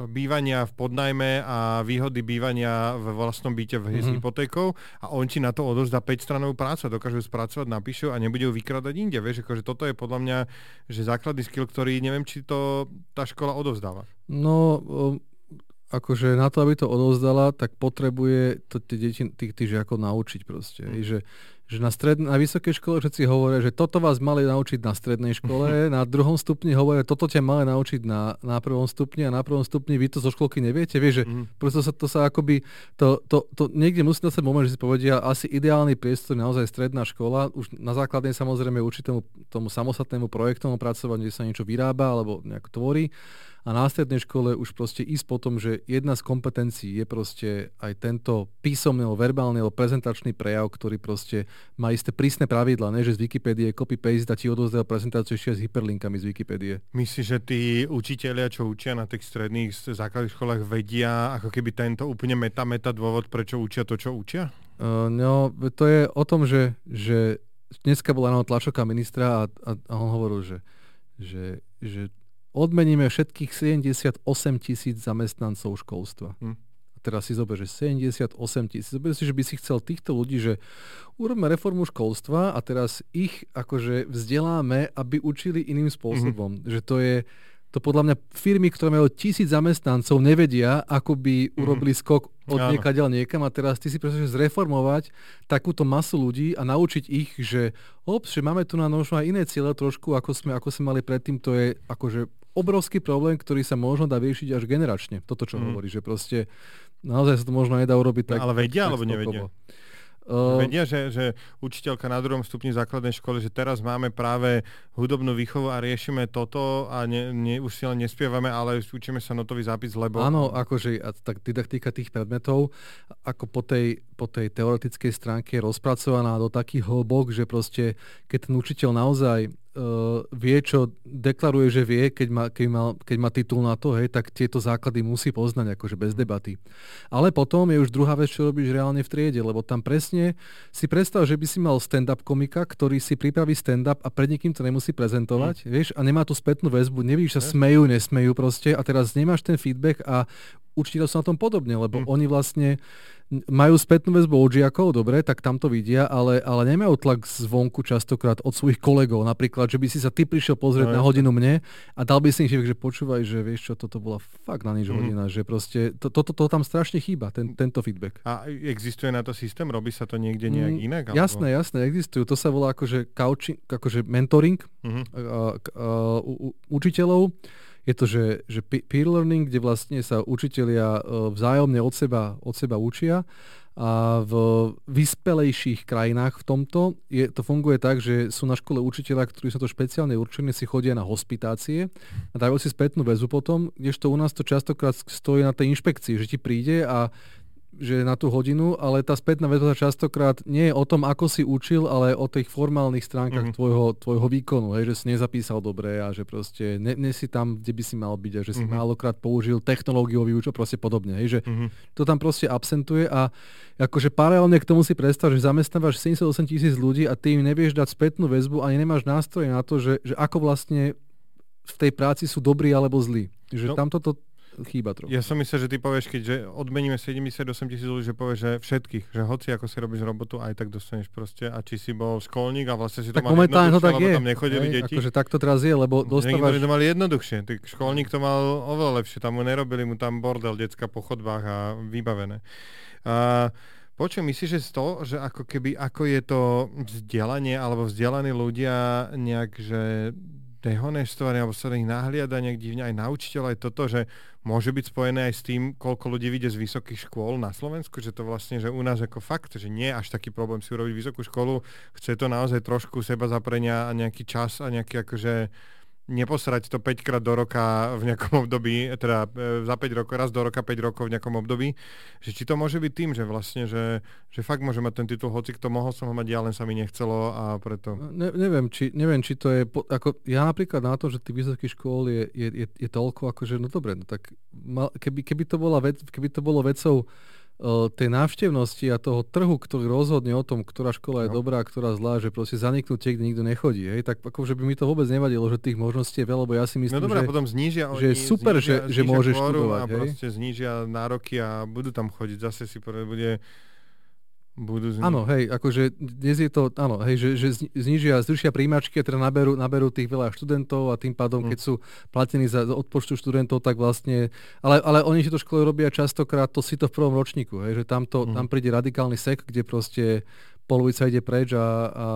bývania v podnajme a výhody bývania v vlastnom byte v mm-hmm. s hypotékou a on ti na to odozdá 5 stranovú prácu, dokážu spracovať, napíšu a nebudú vykradať inde. Vieš, akože toto je podľa mňa že základný skill, ktorý neviem, či to tá škola odovzdáva. No, akože na to, aby to odovzdala, tak potrebuje to tie deti, tých, tých žiakov naučiť proste. Mm. Že že na, stred, na vysokej škole všetci hovoria, že toto vás mali naučiť na strednej škole, na druhom stupni hovoria, toto ťa mali naučiť na, na prvom stupni a na prvom stupni vy to zo školky neviete. Vieš, že mm. proste sa, to sa akoby, to, to, to niekde musí sa moment, že si povedia, asi ideálny priestor naozaj stredná škola, už na základnej samozrejme určitému tomu samostatnému projektomu pracovať, kde sa niečo vyrába alebo nejako tvorí a na strednej škole už proste ísť po tom, že jedna z kompetencií je proste aj tento písomný, verbálny alebo prezentačný prejav, ktorý proste má isté prísne pravidla, ne? že z Wikipédie copy-paste a ti odozdajú prezentáciu ešte s hyperlinkami z Wikipédie. Myslíš, že tí učiteľia, čo učia na tých stredných základných školách, vedia ako keby tento úplne meta-meta dôvod, prečo učia to, čo učia? Uh, no, to je o tom, že, že dneska bola na tlačoká ministra a, a, a on hovoril, že, že, že odmeníme všetkých 78 tisíc zamestnancov školstva. Hm. A teraz si zober, že 78 tisíc. Zober si, že by si chcel týchto ľudí, že urobíme reformu školstva a teraz ich akože vzdeláme, aby učili iným spôsobom. Mm-hmm. Že to je, to podľa mňa firmy, ktoré majú tisíc zamestnancov, nevedia, ako by mm-hmm. urobili skok od niekaďal niekam a teraz ty si presne zreformovať takúto masu ľudí a naučiť ich, že ops, že máme tu na možno aj iné ciele trošku, ako sme, ako sme mali predtým, to je akože obrovský problém, ktorý sa možno dá riešiť až generačne. Toto, čo mm. hovorí, že proste naozaj sa to možno nedá urobiť tak. Ale vedia, alebo nevedia? Uh, Vedia, že, že učiteľka na druhom stupni základnej školy, že teraz máme práve hudobnú výchovu a riešime toto a ne, ne, už si len nespievame, ale učíme sa notový zápis, lebo... Áno, akože tak didaktika tých predmetov ako po tej, po tej teoretickej stránke je rozpracovaná do takých hlbok, že proste keď ten učiteľ naozaj uh, vie, čo deklaruje, že vie, keď má, keď, má, keď má titul na to, hej, tak tieto základy musí poznať, akože bez debaty. Ale potom je už druhá vec, čo robíš reálne v triede, lebo tam presne si predstav, že by si mal stand-up komika, ktorý si pripraví stand-up a pred nikým to nemusí prezentovať, mm. vieš, a nemá tú spätnú väzbu, nevíš, sa smejú, nesmejú proste a teraz nemáš ten feedback a učiteľ sú na tom podobne, lebo mm. oni vlastne majú spätnú väzbu od žiakov, dobre, tak tam to vidia, ale, ale nemajú tlak zvonku častokrát od svojich kolegov. Napríklad, že by si sa ty prišiel pozrieť no, na hodinu mne a dal by si im že počúvaj, že vieš čo, toto bola fakt na nič mm. hodina, že proste to, to, to, to tam strašne chýba, ten, tento feedback. A existuje na to systém? Robí sa to niekde nejak mm, inak? Alebo... Jasné, jasné, existujú. To sa volá akože couching, akože mentoring mm-hmm. uh, uh, u, u, učiteľov je to, že, že peer learning, kde vlastne sa učitelia e, vzájomne od seba, od seba učia. A v vyspelejších krajinách v tomto je, to funguje tak, že sú na škole učiteľa, ktorí sa to špeciálne určení, si chodia na hospitácie a dajú si spätnú väzu potom, kdežto u nás to častokrát stojí na tej inšpekcii, že ti príde a že na tú hodinu, ale tá spätná väzba častokrát nie je o tom, ako si učil, ale o tých formálnych stránkach mm-hmm. tvojho, tvojho výkonu, hej, že si nezapísal dobre a že proste ne, ne si tam, kde by si mal byť a že si mm-hmm. málokrát použil technológiu výuču proste podobne. Hej, že mm-hmm. to tam proste absentuje a akože paralelne k tomu si predstav, že zamestnávaš 78 tisíc ľudí a ty im nevieš dať spätnú väzbu ani nemáš nástroje na to, že, že ako vlastne v tej práci sú dobrí alebo zlí. Že no. tam toto chýba trochu. Ja som myslel, že ty povieš, keď že odmeníme 78 tisíc ľudí, že povieš, že všetkých, že hoci ako si robíš robotu, aj tak dostaneš proste. A či si bol školník a vlastne si to tak mal jednoduchšie, to tak je. tam nechodili hej, deti. Akože tak to teraz je, lebo dostávaš... to mali jednoduchšie. Ty, školník to mal oveľa lepšie. Tam mu nerobili mu tam bordel decka po chodbách a vybavené. A, Počujem, myslíš, že z toho, že ako keby, ako je to vzdelanie alebo vzdelaní ľudia nejak, že dehonestovanie alebo sa na nich nahliada nejak divne aj na učiteľa, aj toto, že môže byť spojené aj s tým, koľko ľudí vyjde z vysokých škôl na Slovensku, že to vlastne, že u nás ako fakt, že nie je až taký problém si urobiť vysokú školu, chce to naozaj trošku seba zaprenia a nejaký čas a nejaký akože neposrať to 5 krát do roka v nejakom období, teda e, za 5 rokov, raz do roka 5 rokov v nejakom období, že či to môže byť tým, že vlastne, že, že fakt môže mať ten titul, hoci kto mohol som ho mať, ja len sa mi nechcelo a preto... Ne, neviem, či, neviem, či to je, ako ja napríklad na to, že tých vysokých škôl je, je, je, je toľko, akože no dobre, no tak mal, keby, keby, to bola vec, keby to bolo vecou tej návštevnosti a toho trhu, ktorý rozhodne o tom, ktorá škola je no. dobrá ktorá zlá, že proste zaniknú tie, kde nikto nechodí. Hej? Tak akože by mi to vôbec nevadilo, že tých možností je veľa, lebo ja si myslím, no dobrá, že, potom znížia že je super, znížia, že, že môžeš študovať. A proste znížia nároky a budú tam chodiť. Zase si bude budú Áno, hej, akože dnes je to, áno, hej, že, že znižia, zrušia príjmačky a teda naberú, naberú tých veľa študentov a tým pádom, mm. keď sú platení za odpočtu študentov, tak vlastne, ale, ale oni si to školy robia častokrát, to si to v prvom ročníku, hej, že tam, to, mm. tam príde radikálny sek, kde proste polovica ide preč a, a, a,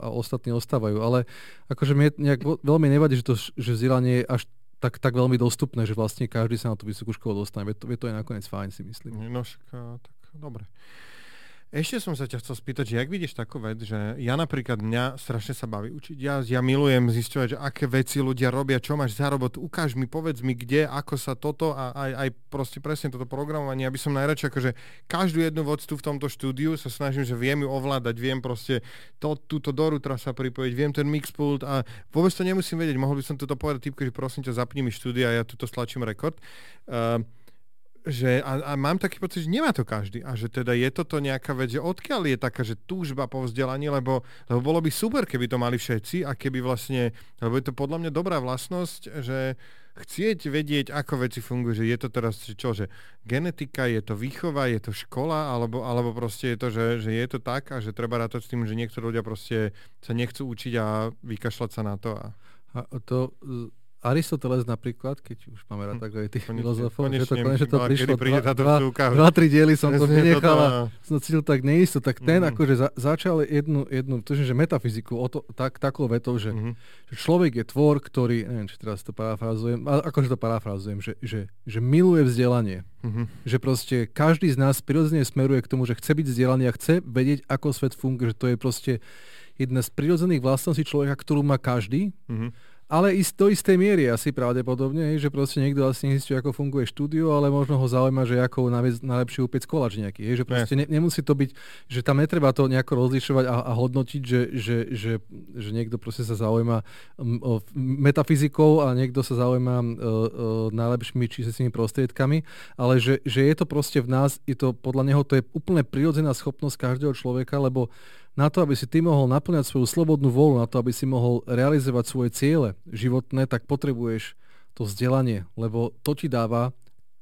a ostatní ostávajú. Ale akože mne nejak veľmi nevadí, že to že vzdelanie je až tak, tak veľmi dostupné, že vlastne každý sa na tú vysokú školu dostane. Je to, je to aj nakoniec fajn, si myslím. No však, tak dobre. Ešte som sa ťa chcel spýtať, že jak vidíš takú vec, že ja napríklad mňa strašne sa baví učiť. Ja, ja milujem zisťovať, že aké veci ľudia robia, čo máš za robotu, ukáž mi, povedz mi, kde, ako sa toto a aj, aj proste presne toto programovanie, aby som najradšej akože každú jednu tu v tomto štúdiu sa snažím, že viem ju ovládať, viem proste to, túto do rutra sa pripojiť, viem ten mixpult a vôbec to nemusím vedieť. Mohol by som toto povedať typke, že prosím ťa, zapni mi štúdia ja tuto stlačím rekord. Uh, že a, a mám taký pocit, že nemá to každý a že teda je toto nejaká vec, že odkiaľ je taká, že túžba po vzdelaní, lebo, lebo bolo by super, keby to mali všetci a keby vlastne, lebo je to podľa mňa dobrá vlastnosť, že chcieť vedieť, ako veci fungujú, že je to teraz čo, že genetika, je to výchova, je to škola, alebo, alebo proste je to, že, že je to tak a že treba rátať s tým, že niektorí ľudia proste sa nechcú učiť a vykašľať sa na to. A... A to Aristoteles napríklad, keď už máme rád hm, takové tých filozofov, že to konečne to prišlo, dva, dva, dva, tri diely som to nenechal a som cítil tak neisto, tak ten mm. akože za, začal jednu, jednu tužím, že metafyziku o to, tak, takou vetou, že, mm-hmm. že človek je tvor, ktorý, neviem, či teraz to parafrazujem, ale akože to parafrazujem, že, že, že miluje vzdelanie. Mm-hmm. Že proste každý z nás prirodzene smeruje k tomu, že chce byť vzdelaný a chce vedieť, ako svet funguje, že to je proste jedna z prirodzených vlastností človeka, ktorú má každý. Mm-hmm ale ist, do istej miery asi pravdepodobne, že proste niekto asi nezistí, ako funguje štúdio, ale možno ho zaujíma, že ako najlepšie upiec kolač nejaký. že proste ne, nemusí to byť, že tam netreba to nejako rozlišovať a, a hodnotiť, že, že, že, že niekto proste sa zaujíma metafyzikou a niekto sa zaujíma o, o najlepšími číslenými prostriedkami, ale že, že je to proste v nás, je to podľa neho to je úplne prirodzená schopnosť každého človeka, lebo na to, aby si ty mohol naplňať svoju slobodnú vôľu, na to, aby si mohol realizovať svoje ciele životné, tak potrebuješ to vzdelanie, lebo to ti dáva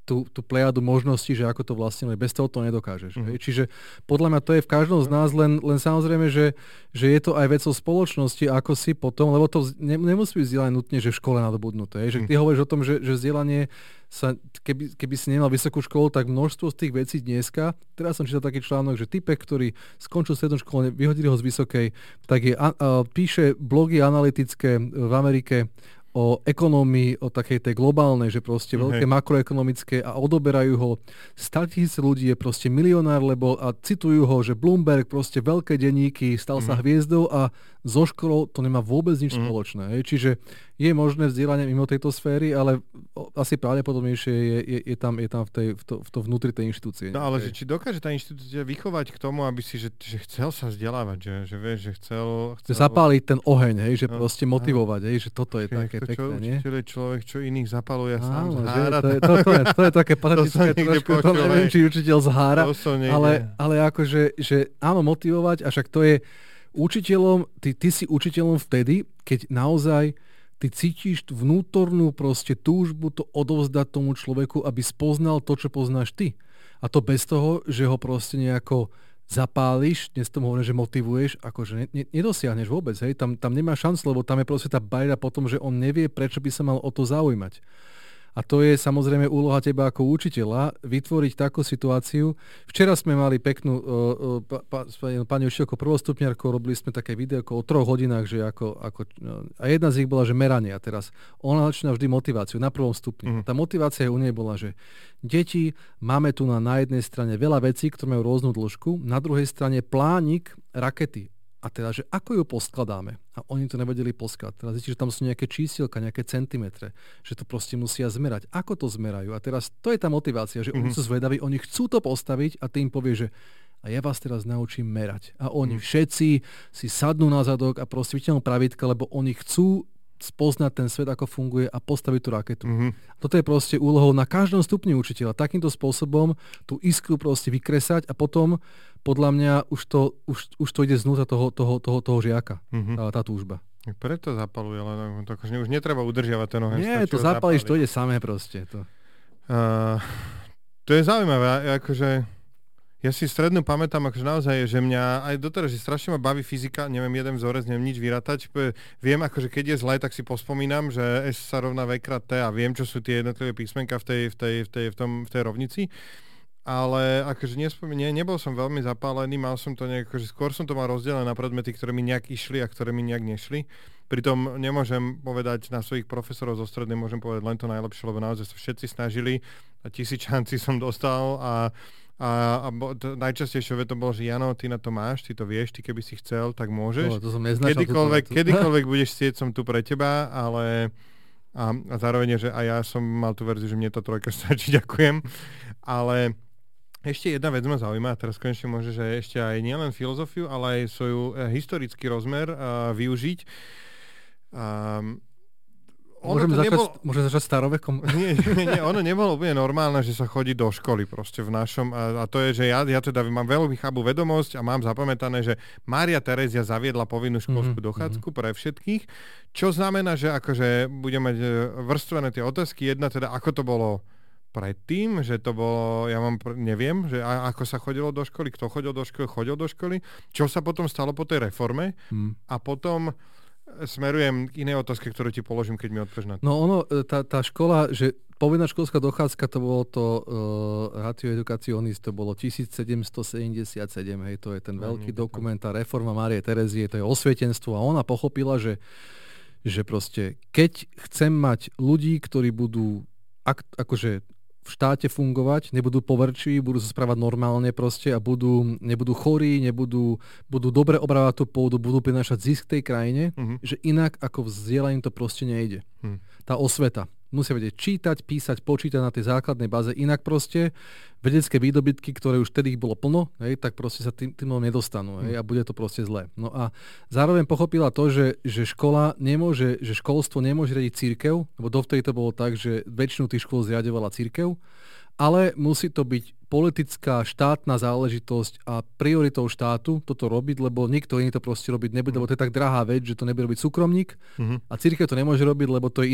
tú, tú plejadu možností, že ako to vlastne, bez toho to nedokážeš. Mm. Čiže podľa mňa to je v každom z nás, len, len samozrejme, že, že je to aj vecou spoločnosti, ako si potom, lebo to ne, nemusí byť vzdelanie nutne, že v škole nadobudnuté. Že mhm. ty hovoríš o tom, že, že vzdelanie sa, keby, keby si nemal vysokú školu, tak množstvo z tých vecí dneska, teraz som čítal taký článok, že typek, ktorý skončil strednú školu, vyhodili ho z vysokej, tak je, a, a, píše blogy analytické v Amerike o ekonómii, o takej tej globálnej, že proste veľké okay. makroekonomické a odoberajú ho. 100 tisíc ľudí je proste milionár, lebo a citujú ho, že Bloomberg proste veľké denníky, stal mm. sa mhm. hviezdou a so školou to nemá vôbec nič mm. spoločné. Hej. Čiže je možné vzdielanie mimo tejto sféry, ale asi pravdepodobnejšie je, je, je, tam, je tam v, tej, v, to, v to vnútri tej inštitúcie. No ale že či dokáže tá inštitúcia vychovať k tomu, aby si, že, že chcel sa vzdelávať, že, že vieš, že chcel... chcel... Zapáliť ten oheň, hej, že no, proste motivovať, hej, že toto je také to, pekné, nie? Čo je človek, čo iných zapaluje Áno, sám zhára. To je, to, to, je, to je také [LAUGHS] patetické trošku, to neviem, či učiteľ zhára, ale, ale akože, že áno, motivovať, a však to je učiteľom, ty, ty si učiteľom vtedy, keď naozaj ty cítiš vnútornú proste túžbu to odovzdať tomu človeku, aby spoznal to, čo poznáš ty. A to bez toho, že ho proste nejako zapáliš, dnes tomu hovorím, že motivuješ, akože ne, ne, nedosiahneš vôbec, hej, tam, tam nemá šancu, lebo tam je proste tá bajra potom, že on nevie, prečo by sa mal o to zaujímať. A to je samozrejme úloha teba ako učiteľa, vytvoriť takú situáciu. Včera sme mali peknú, pa, pa, pani učiteľko prvostupňarko, robili sme také video o troch hodinách, že ako, ako, uh, a jedna z nich bola, že meranie. A teraz ona začína vždy motiváciu na prvom stupni. Mm. Tá motivácia u nej bola, že deti, máme tu na, na jednej strane veľa vecí, ktoré majú rôznu dĺžku, na druhej strane plánik rakety a teda, že ako ju poskladáme. A oni to nevedeli poskladať. Teraz zistí, že tam sú nejaké čísielka, nejaké centimetre, že to proste musia zmerať. Ako to zmerajú? A teraz to je tá motivácia, že mm-hmm. oni mhm. sú zvedaví, oni chcú to postaviť a tým povie, že a ja vás teraz naučím merať. A oni mm. všetci si sadnú na zadok a proste vytiahnú pravidka, lebo oni chcú spoznať ten svet, ako funguje a postaviť tú raketu. Mm-hmm. Toto je proste úlohou na každom stupni učiteľa. Takýmto spôsobom tú iskru proste vykresať a potom podľa mňa už to, už, už to ide znútra toho, toho, toho, toho žiaka, mm-hmm. tá, tá túžba. Preto zapaluje, ale to akože už netreba udržiavať ten oheň. Nie, to zapalíš, to ide samé proste. To, uh, to je zaujímavé, akože ja si strednú pamätám, akože naozaj, že mňa aj doteraz, že strašne ma baví fyzika, neviem jeden vzorec, neviem nič vyrátať. Viem, akože keď je zle, tak si pospomínam, že S sa rovná V krát T a viem, čo sú tie jednotlivé písmenka v tej, v tej, v tej, v tom, v tej rovnici ale akože nespomínam, nie, nebol som veľmi zapálený, mal som to nejak, akože skôr som to mal rozdelené na predmety, ktoré mi nejak išli a ktoré mi nejak nešli. Pritom nemôžem povedať na svojich profesorov zo strednej, môžem povedať len to najlepšie, lebo naozaj sa všetci snažili a tisíc šancí som dostal a a, a bo, to, najčastejšie to bolo, že Jano, ty na to máš, ty to vieš, ty keby si chcel, tak môžeš. No, to som kedykoľvek, kedykoľvek budeš [LAUGHS] chcieť, som tu pre teba, ale a, a zároveň, že aj ja som mal tú verziu, že mne to trojka [LAUGHS] stačí, ďakujem. Ale ešte jedna vec ma zaujíma, a teraz konečne môže, že ešte aj nielen filozofiu, ale aj svoju eh, historický rozmer uh, využiť. Um, Môžeme začať, nebol... môžeme začať starovekom? Nie, nie, nie, ono nebolo úplne normálne, že sa chodí do školy proste v našom, a, a to je, že ja, ja teda mám veľmi chábu vedomosť a mám zapamätané, že Mária Terezia zaviedla povinnú školskú mm-hmm. dochádzku pre všetkých, čo znamená, že akože budeme mať eh, vrstvené tie otázky. Jedna teda, ako to bolo predtým, že to bolo, ja mám, neviem, že a, ako sa chodilo do školy, kto chodil do školy, chodil do školy, čo sa potom stalo po tej reforme hmm. a potom smerujem k inej otázke, ktorú ti položím, keď mi odpovieš na to. No ono, e, tá, tá škola, že povinná školská dochádzka, to bolo to uh, Ratio Educationis, to bolo 1777, hej, to je ten no, veľký dokument, tá reforma Márie Terezie, to je osvietenstvo a ona pochopila, že, že proste, keď chcem mať ľudí, ktorí budú ak, akože v štáte fungovať, nebudú poverčiví, budú sa správať normálne proste a budú, nebudú chorí, nebudú, budú dobre obrávať tú pôdu, budú prinášať zisk tej krajine, uh-huh. že inak ako vzdelaním to proste nejde. Uh-huh. Tá osveta musia vedieť čítať, písať, počítať na tej základnej báze. Inak proste vedecké výdobytky, ktoré už vtedy ich bolo plno, hej, tak proste sa tým, tým nedostanú hej, a bude to proste zlé. No a zároveň pochopila to, že, že škola nemôže, že školstvo nemôže riadiť církev, lebo dovtedy to bolo tak, že väčšinu tých škôl zriadovala církev, ale musí to byť politická štátna záležitosť a prioritou štátu toto robiť, lebo nikto iný to proste robiť nebude, lebo to je tak drahá vec, že to nebude robiť súkromník uh-huh. a církev to nemôže robiť, lebo to je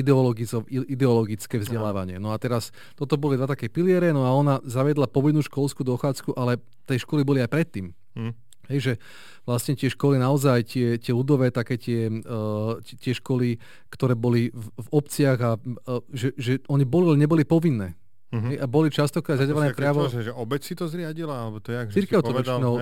ideologické vzdelávanie. No a teraz toto boli dva také piliere, no a ona zavedla povinnú školskú dochádzku, ale tej školy boli aj predtým. Uh-huh. Hej, že vlastne tie školy naozaj, tie, tie ľudové, také tie, uh, tie školy, ktoré boli v, v obciach a uh, že, že oni boli, neboli povinné. Uh-huh. A boli častokrát zriadované priamo... Že obec si to zriadila? Alebo to jak, Církev to väčšinou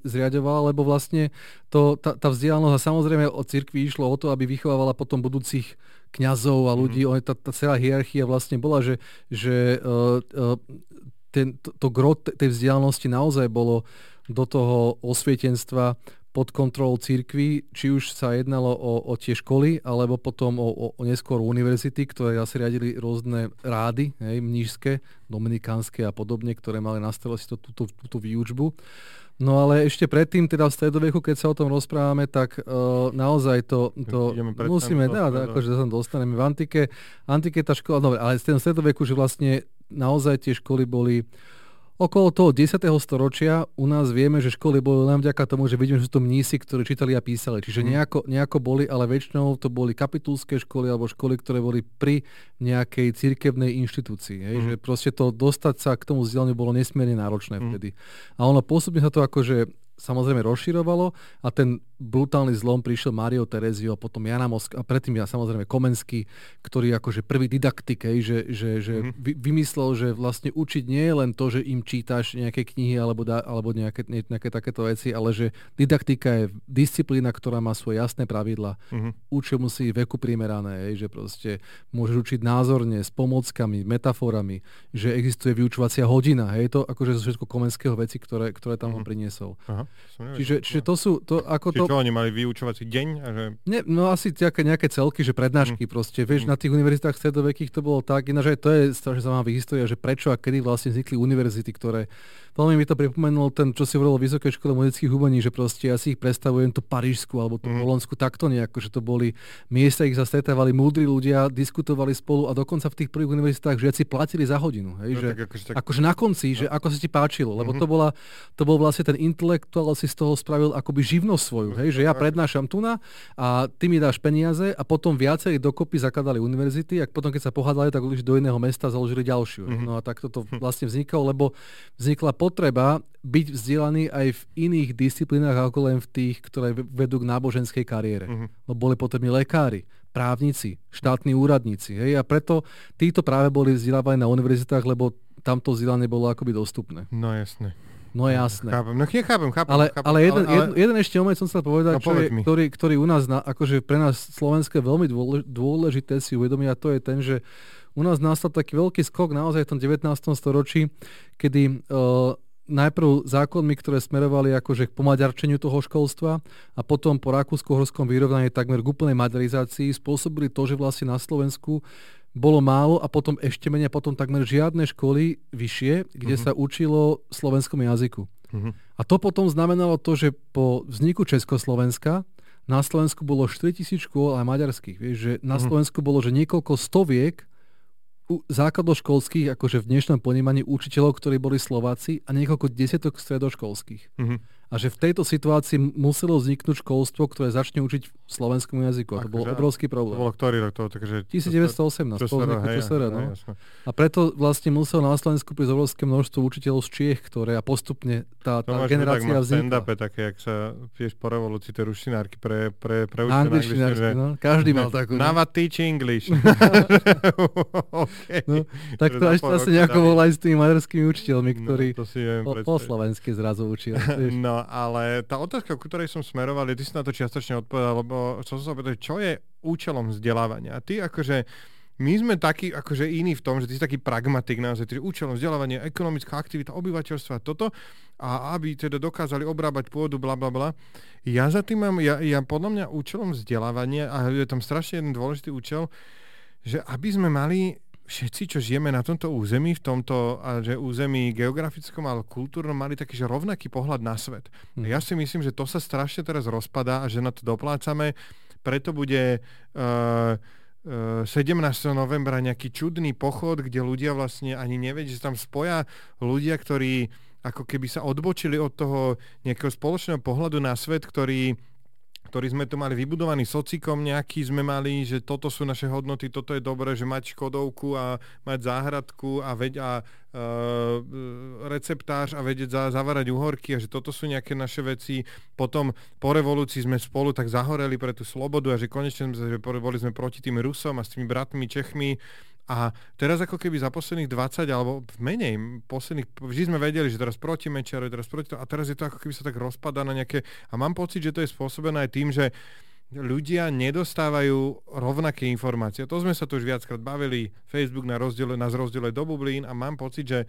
zriadovala, lebo vlastne to, tá, tá vzdialenosť, a samozrejme od cirkvi išlo o to, aby vychovávala potom budúcich kňazov a ľudí. Uh-huh. Tá, tá celá hierarchia vlastne bola, že, že uh, uh, ten, to, to gro tej vzdialenosti naozaj bolo do toho osvietenstva pod kontrolou církvy, či už sa jednalo o, o tie školy, alebo potom o, o, o neskôr univerzity, ktoré asi riadili rôzne rády, hej, mnížské, dominikánske a podobne, ktoré mali na starosti túto, túto výučbu. No ale ešte predtým, teda v stredoveku, keď sa o tom rozprávame, tak uh, naozaj to, to musíme, teda, akože sa dostaneme v antike. Antike tá škola, dobre, ale v stredoveku, že vlastne naozaj tie školy boli Okolo toho 10. storočia u nás vieme, že školy boli len vďaka tomu, že vidíme, že sú to mnísi, ktorí čítali a písali. Čiže mhm. nejako, nejako boli, ale väčšinou to boli kapitulské školy alebo školy, ktoré boli pri nejakej cirkevnej inštitúcii. Hej? Mm. Že proste to dostať sa k tomu vzdelaniu bolo nesmierne náročné mm. vtedy. A ono postupne sa to akože samozrejme rozširovalo a ten brutálny zlom prišiel Mario Terezio, potom Jana Mosk a predtým ja samozrejme Komenský, ktorý akože prvý didaktik, že, že, že mm-hmm. vymyslel, že vlastne učiť nie je len to, že im čítaš nejaké knihy alebo, da, alebo nejaké, nejaké takéto veci, ale že didaktika je disciplína, ktorá má svoje jasné pravidla. Mm-hmm. Učil musí veku primerané, že proste môžeš učiť názorne, s pomockami, metaforami, že existuje vyučovacia hodina. Hej, to akože zo všetko Komenského veci, ktoré, ktoré tam mm-hmm. on priniesol. Aha. Čiže, čiže to sú, to, ako Čiže to... čo, oni mali vyučovací deň? A že... Nie, no asi nejaké, nejaké celky, že prednášky mm. proste. Vieš, mm. na tých univerzitách stredovekých to bolo tak, ináč aj to je strašne zaujímavá história, že prečo a kedy vlastne vznikli univerzity, ktoré Veľmi mi to pripomenul ten, čo si hovoril o Vysokej škole muzických umení, že proste ja si ich predstavujem tú Parížsku alebo tú mm. Bolonsku takto nejako, že to boli miesta, ich zastretávali múdri ľudia, diskutovali spolu a dokonca v tých prvých univerzitách žiaci platili za hodinu. Hej, no, že, tak akože, tak... akože na konci, no. že ako sa ti páčilo, lebo mm-hmm. to, bola, to bol vlastne ten intelektuál si z toho spravil akoby živnosť svoju, hej, že ja prednášam tu na a ty mi dáš peniaze a potom viacerí dokopy zakladali univerzity a potom keď sa pohádali, tak už do iného mesta založili ďalšiu. Mm-hmm. No a takto to vlastne vznikalo, lebo vznikla potreba byť vzdelaný aj v iných disciplínach ako len v tých, ktoré vedú k náboženskej kariére. Uh-huh. Lebo boli potrební lekári, právnici, štátni úradníci. Hej? A preto títo práve boli vzdelávaní na univerzitách, lebo tamto vzdelanie bolo akoby dostupné. No jasné. No jasné. Chápem, no chápem, chápem. Ale, chápem, ale, jeden, ale, ale... jeden ešte moment som chcel povedať, no, čo je, ktorý, ktorý u nás, na, akože pre nás Slovenské veľmi dôležité si uvedomia, to je ten, že u nás nastal taký veľký skok naozaj v tom 19. storočí, kedy uh, najprv zákonmi, ktoré smerovali akože k pomaďarčeniu toho školstva a potom po rakúsko-horskom vyrovnaní takmer k úplnej maďarizácii spôsobili to, že vlastne na Slovensku bolo málo a potom ešte menej, potom takmer žiadne školy vyššie, kde uh-huh. sa učilo slovenskom jazyku. Uh-huh. A to potom znamenalo to, že po vzniku Československa na Slovensku bolo 4000 škôl aj maďarských. Vieš, že na uh-huh. Slovensku bolo že niekoľko stoviek základoškolských, akože v dnešnom ponímaní učiteľov, ktorí boli Slováci a niekoľko desiatok stredoškolských. Uh-huh. A že v tejto situácii muselo vzniknúť školstvo, ktoré začne učiť v slovenskom jazyku. A to bol obrovský problém. To bolo ktorý rok? To, takže 1918, to, to, to, hej, no. A preto vlastne muselo na Slovensku prísť obrovské množstvo učiteľov z Čiech, ktoré a postupne tá, tá generácia tak vznikla. To také, jak sa vieš po revolúcii tie rušinárky pre, pre, pre na angličtinárky, no. Každý mal takú. Nava teach English. [LAUGHS] [LAUGHS] okay. no, tak to ešte asi nejako volá aj s tými maďarskými učiteľmi, no, ktorí no, po, po slovensky zrazu učili. [LAUGHS] no ale tá otázka, ku ktorej som smeroval, ty si na to čiastočne odpovedal, lebo som sa opýtať, čo je účelom vzdelávania? Ty akože my sme takí akože iní v tom, že ty si taký pragmatik naozaj, že účelom vzdelávania, ekonomická aktivita obyvateľstva, toto a aby teda dokázali obrábať pôdu, bla bla bla. Ja za tým mám, ja, ja podľa mňa účelom vzdelávania, a je tam strašne jeden dôležitý účel, že aby sme mali všetci, čo žijeme na tomto území, v tomto že území geografickom, ale kultúrnom, mali taký že rovnaký pohľad na svet. Mm. Ja si myslím, že to sa strašne teraz rozpadá a že na to doplácame. Preto bude uh, uh, 17. novembra nejaký čudný pochod, kde ľudia vlastne ani nevedia, že tam spoja ľudia, ktorí ako keby sa odbočili od toho nejakého spoločného pohľadu na svet, ktorý ktorý sme tu mali vybudovaný socikom nejaký, sme mali, že toto sú naše hodnoty, toto je dobré, že mať škodovku a mať záhradku a, veď, a uh, receptář a vedieť za, zavarať uhorky a že toto sú nejaké naše veci. Potom po revolúcii sme spolu tak zahoreli pre tú slobodu a že konečne sme, že boli sme proti tým Rusom a s tými bratmi Čechmi a teraz ako keby za posledných 20 alebo menej, posledných, vždy sme vedeli, že teraz proti Mečarovi, teraz proti to, a teraz je to ako keby sa tak rozpadá na nejaké, a mám pocit, že to je spôsobené aj tým, že ľudia nedostávajú rovnaké informácie. To sme sa tu už viackrát bavili, Facebook na rozdiele, nás rozdiele do bublín a mám pocit, že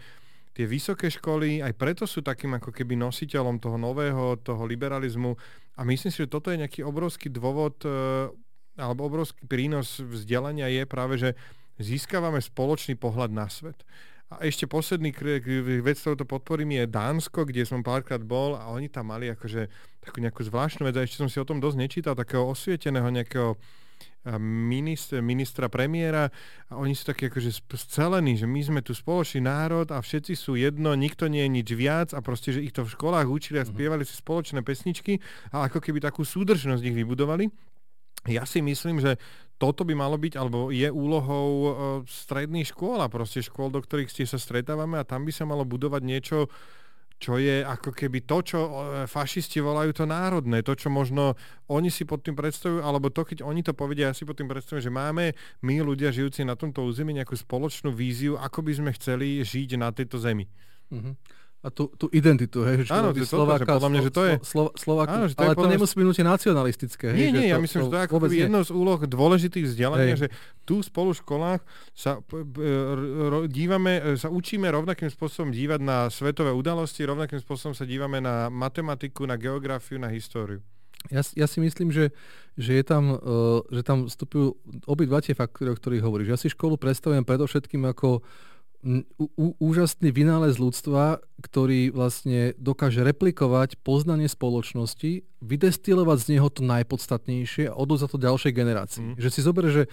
tie vysoké školy aj preto sú takým ako keby nositeľom toho nového, toho liberalizmu a myslím si, že toto je nejaký obrovský dôvod e, alebo obrovský prínos vzdelania je práve, že získavame spoločný pohľad na svet. A ešte posledný vec, ktorú to podporím, je Dánsko, kde som párkrát bol a oni tam mali akože takú nejakú zvláštnu vec a ešte som si o tom dosť nečítal, takého osvieteného nejakého ministra, ministra premiéra a oni sú takí akože scelení, že my sme tu spoločný národ a všetci sú jedno, nikto nie je nič viac a proste, že ich to v školách učili a mhm. spievali si spoločné pesničky a ako keby takú súdržnosť ich vybudovali. Ja si myslím, že toto by malo byť, alebo je úlohou uh, stredných škôl a proste škôl, do ktorých ste sa stretávame a tam by sa malo budovať niečo, čo je ako keby to, čo e, fašisti volajú to národné, to, čo možno oni si pod tým predstavujú, alebo to, keď oni to povedia, ja si pod tým predstavujem, že máme my ľudia žijúci na tomto území nejakú spoločnú víziu, ako by sme chceli žiť na tejto zemi. Mm-hmm a tú, tú identitu, hej, že áno, to, Slováka, podľa mňa, že to je... Slo, Slo, áno, že to ale to nemusí byť nacionalistické. Hej, nie, nie, ja myslím, že to je ako jedno z úloh dôležitých vzdelania, hej. že tu spolu v školách sa dívame, e, sa učíme rovnakým spôsobom dívať na svetové udalosti, rovnakým spôsobom sa dívame na matematiku, na geografiu, na históriu. Ja, ja si myslím, že, že, je tam, uh, že tam vstupujú obidva tie faktory, o ktorých hovoríš. Ja si školu predstavujem predovšetkým ako ú, úžasný vynález ľudstva, ktorý vlastne dokáže replikovať poznanie spoločnosti, vydestilovať z neho to najpodstatnejšie a odozvať to ďalšej generácii. Mm. Že si zober, že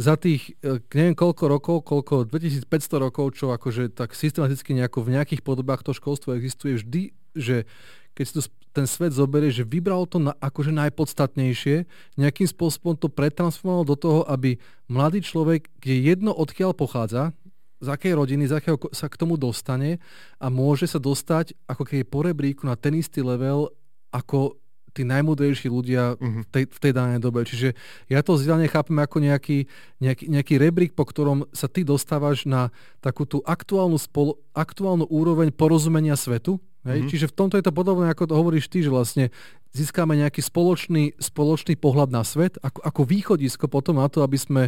za tých, e, neviem koľko rokov, koľko 2500 rokov, čo akože tak systematicky nejako v nejakých podobách to školstvo existuje, vždy, že keď si to ten svet zoberie, že vybral to na, akože najpodstatnejšie, nejakým spôsobom to pretransformoval do toho, aby mladý človek, kde jedno odkiaľ pochádza, z akej rodiny, z akého sa k tomu dostane a môže sa dostať ako keby po rebríku na ten istý level ako tí najmudrejší ľudia uh-huh. v, tej, v tej danej dobe. Čiže ja to vzdelanie chápem ako nejaký, nejaký, nejaký rebrík, po ktorom sa ty dostávaš na takú tú aktuálnu, spolo, aktuálnu úroveň porozumenia svetu. Hej? Uh-huh. Čiže v tomto je to podobné, ako to hovoríš ty, že vlastne získame nejaký spoločný, spoločný pohľad na svet, ako, ako východisko potom na to, aby sme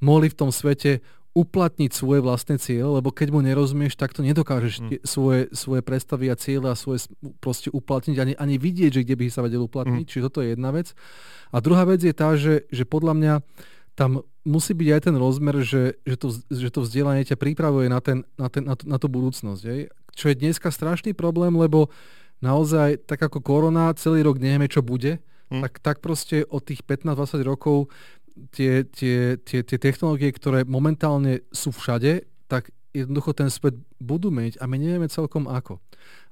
mohli v tom svete uplatniť svoje vlastné cieľe, lebo keď mu nerozumieš, tak to nedokážeš mm. svoje, svoje predstavy a cieľe a svoje proste uplatniť, ani, ani vidieť, že kde by sa vedel uplatniť. Mm. Čiže toto je jedna vec. A druhá vec je tá, že, že podľa mňa tam musí byť aj ten rozmer, že, že, to, že to vzdelanie ťa pripravuje na, ten, na, ten, na, tú, na tú budúcnosť. Hej? Čo je dneska strašný problém, lebo naozaj, tak ako korona, celý rok nevieme, čo bude, mm. tak, tak proste od tých 15-20 rokov tie, tie, tie, tie technológie, ktoré momentálne sú všade, tak jednoducho ten svet budú meniť a my nevieme celkom ako.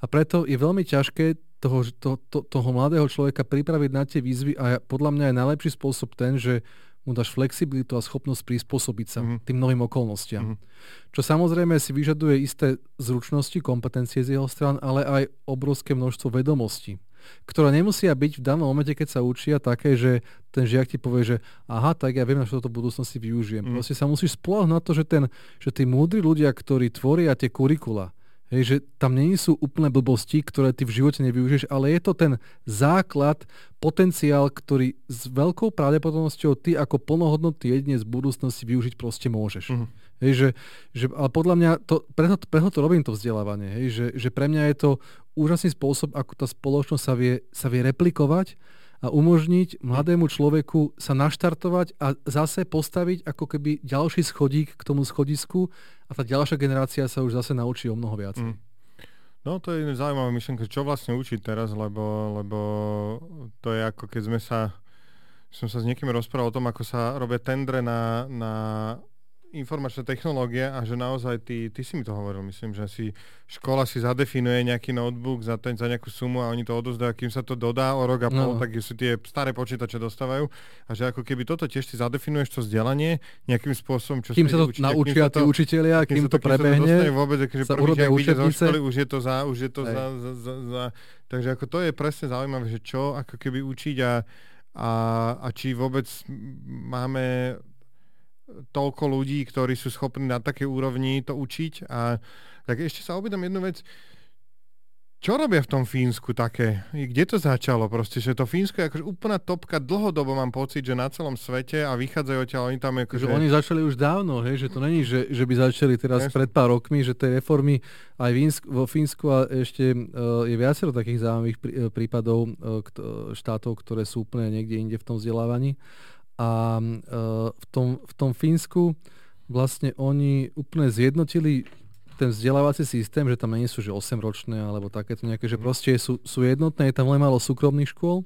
A preto je veľmi ťažké toho, to, to, toho mladého človeka pripraviť na tie výzvy a podľa mňa je najlepší spôsob ten, že mu dáš flexibilitu a schopnosť prispôsobiť sa mm-hmm. tým novým okolnostiam. Mm-hmm. Čo samozrejme si vyžaduje isté zručnosti, kompetencie z jeho stran, ale aj obrovské množstvo vedomostí ktoré nemusia byť v danom momente, keď sa učia, také, že ten žiak ti povie, že aha, tak ja viem, na čo toto budúcnosti využijem. Mm. Proste sa musíš spolahnuť na to, že, ten, že tí múdri ľudia, ktorí tvoria tie kurikula, Hej, že tam nie sú úplné blbosti, ktoré ty v živote nevyužiješ, ale je to ten základ, potenciál, ktorý s veľkou pravdepodobnosťou ty ako plnohodnotný jedinec v budúcnosti využiť proste môžeš. Uh-huh. Hej, že, že, ale podľa mňa, to, preto, preto to robím to vzdelávanie, hej, že, že pre mňa je to úžasný spôsob, ako tá spoločnosť sa vie, sa vie replikovať a umožniť mladému človeku sa naštartovať a zase postaviť ako keby ďalší schodík k tomu schodisku a tá ďalšia generácia sa už zase naučí o mnoho viac. Mm. No to je zaujímavá myšlenka, čo vlastne učiť teraz, lebo, lebo to je ako keď sme sa, som sa s niekým rozprával o tom, ako sa robia tendre na, na informačné technológie a že naozaj ty, ty si mi to hovoril, myslím, že si škola si zadefinuje nejaký notebook za, ten, za nejakú sumu a oni to odozdajú, kým sa to dodá o rok a pol, no. tak sú tie staré počítače dostávajú a že ako keby toto tiež si zadefinuješ to vzdelanie nejakým spôsobom, čo kým sa to učiť, naučia tí učiteľia, kým, kým to prebehne, to vôbec, že sa urobia učebnice. Školy, už je to za, už je to za, za, za, za, takže ako to je presne zaujímavé, že čo ako keby učiť a, a, a či vôbec máme toľko ľudí, ktorí sú schopní na takej úrovni to učiť. A tak ešte sa obýdam jednu vec. Čo robia v tom Fínsku také? Kde to začalo? Proste, že to Fínsko je akože úplná topka. Dlhodobo mám pocit, že na celom svete a vychádzajú odtiaľ, oni tam akože... Že oni začali už dávno, hej? že to není, že, že by začali teraz yes. pred pár rokmi, že tie reformy aj vo Fínsku a ešte uh, je viacero takých zaujímavých prí, prípadov uh, štátov, ktoré sú úplne niekde inde v tom vzdelávaní. A uh, v, tom, v tom Fínsku vlastne oni úplne zjednotili ten vzdelávací systém, že tam nie sú že 8 ročné alebo takéto nejaké, že mhm. proste sú, sú jednotné, je tam len málo súkromných škôl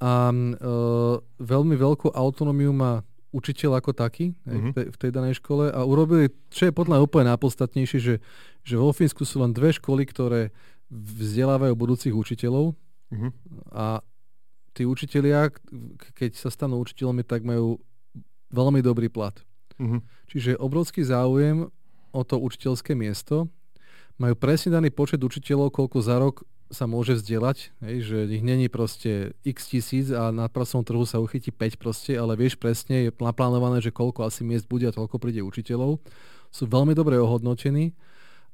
a uh, veľmi veľkú autonómiu má učiteľ ako taký mm-hmm. v, tej, v tej danej škole a urobili, čo je podľa mňa úplne najpodstatnejšie, že, že vo Fínsku sú len dve školy, ktoré vzdelávajú budúcich učiteľov mm-hmm. a tí učitelia, keď sa stanú učiteľmi, tak majú veľmi dobrý plat. Uh-huh. Čiže obrovský záujem o to učiteľské miesto. Majú presne daný počet učiteľov, koľko za rok sa môže vzdelať, hej, že ich není proste x tisíc a na pracovnom trhu sa uchytí 5 proste, ale vieš presne, je naplánované, že koľko asi miest bude a toľko príde učiteľov. Sú veľmi dobre ohodnotení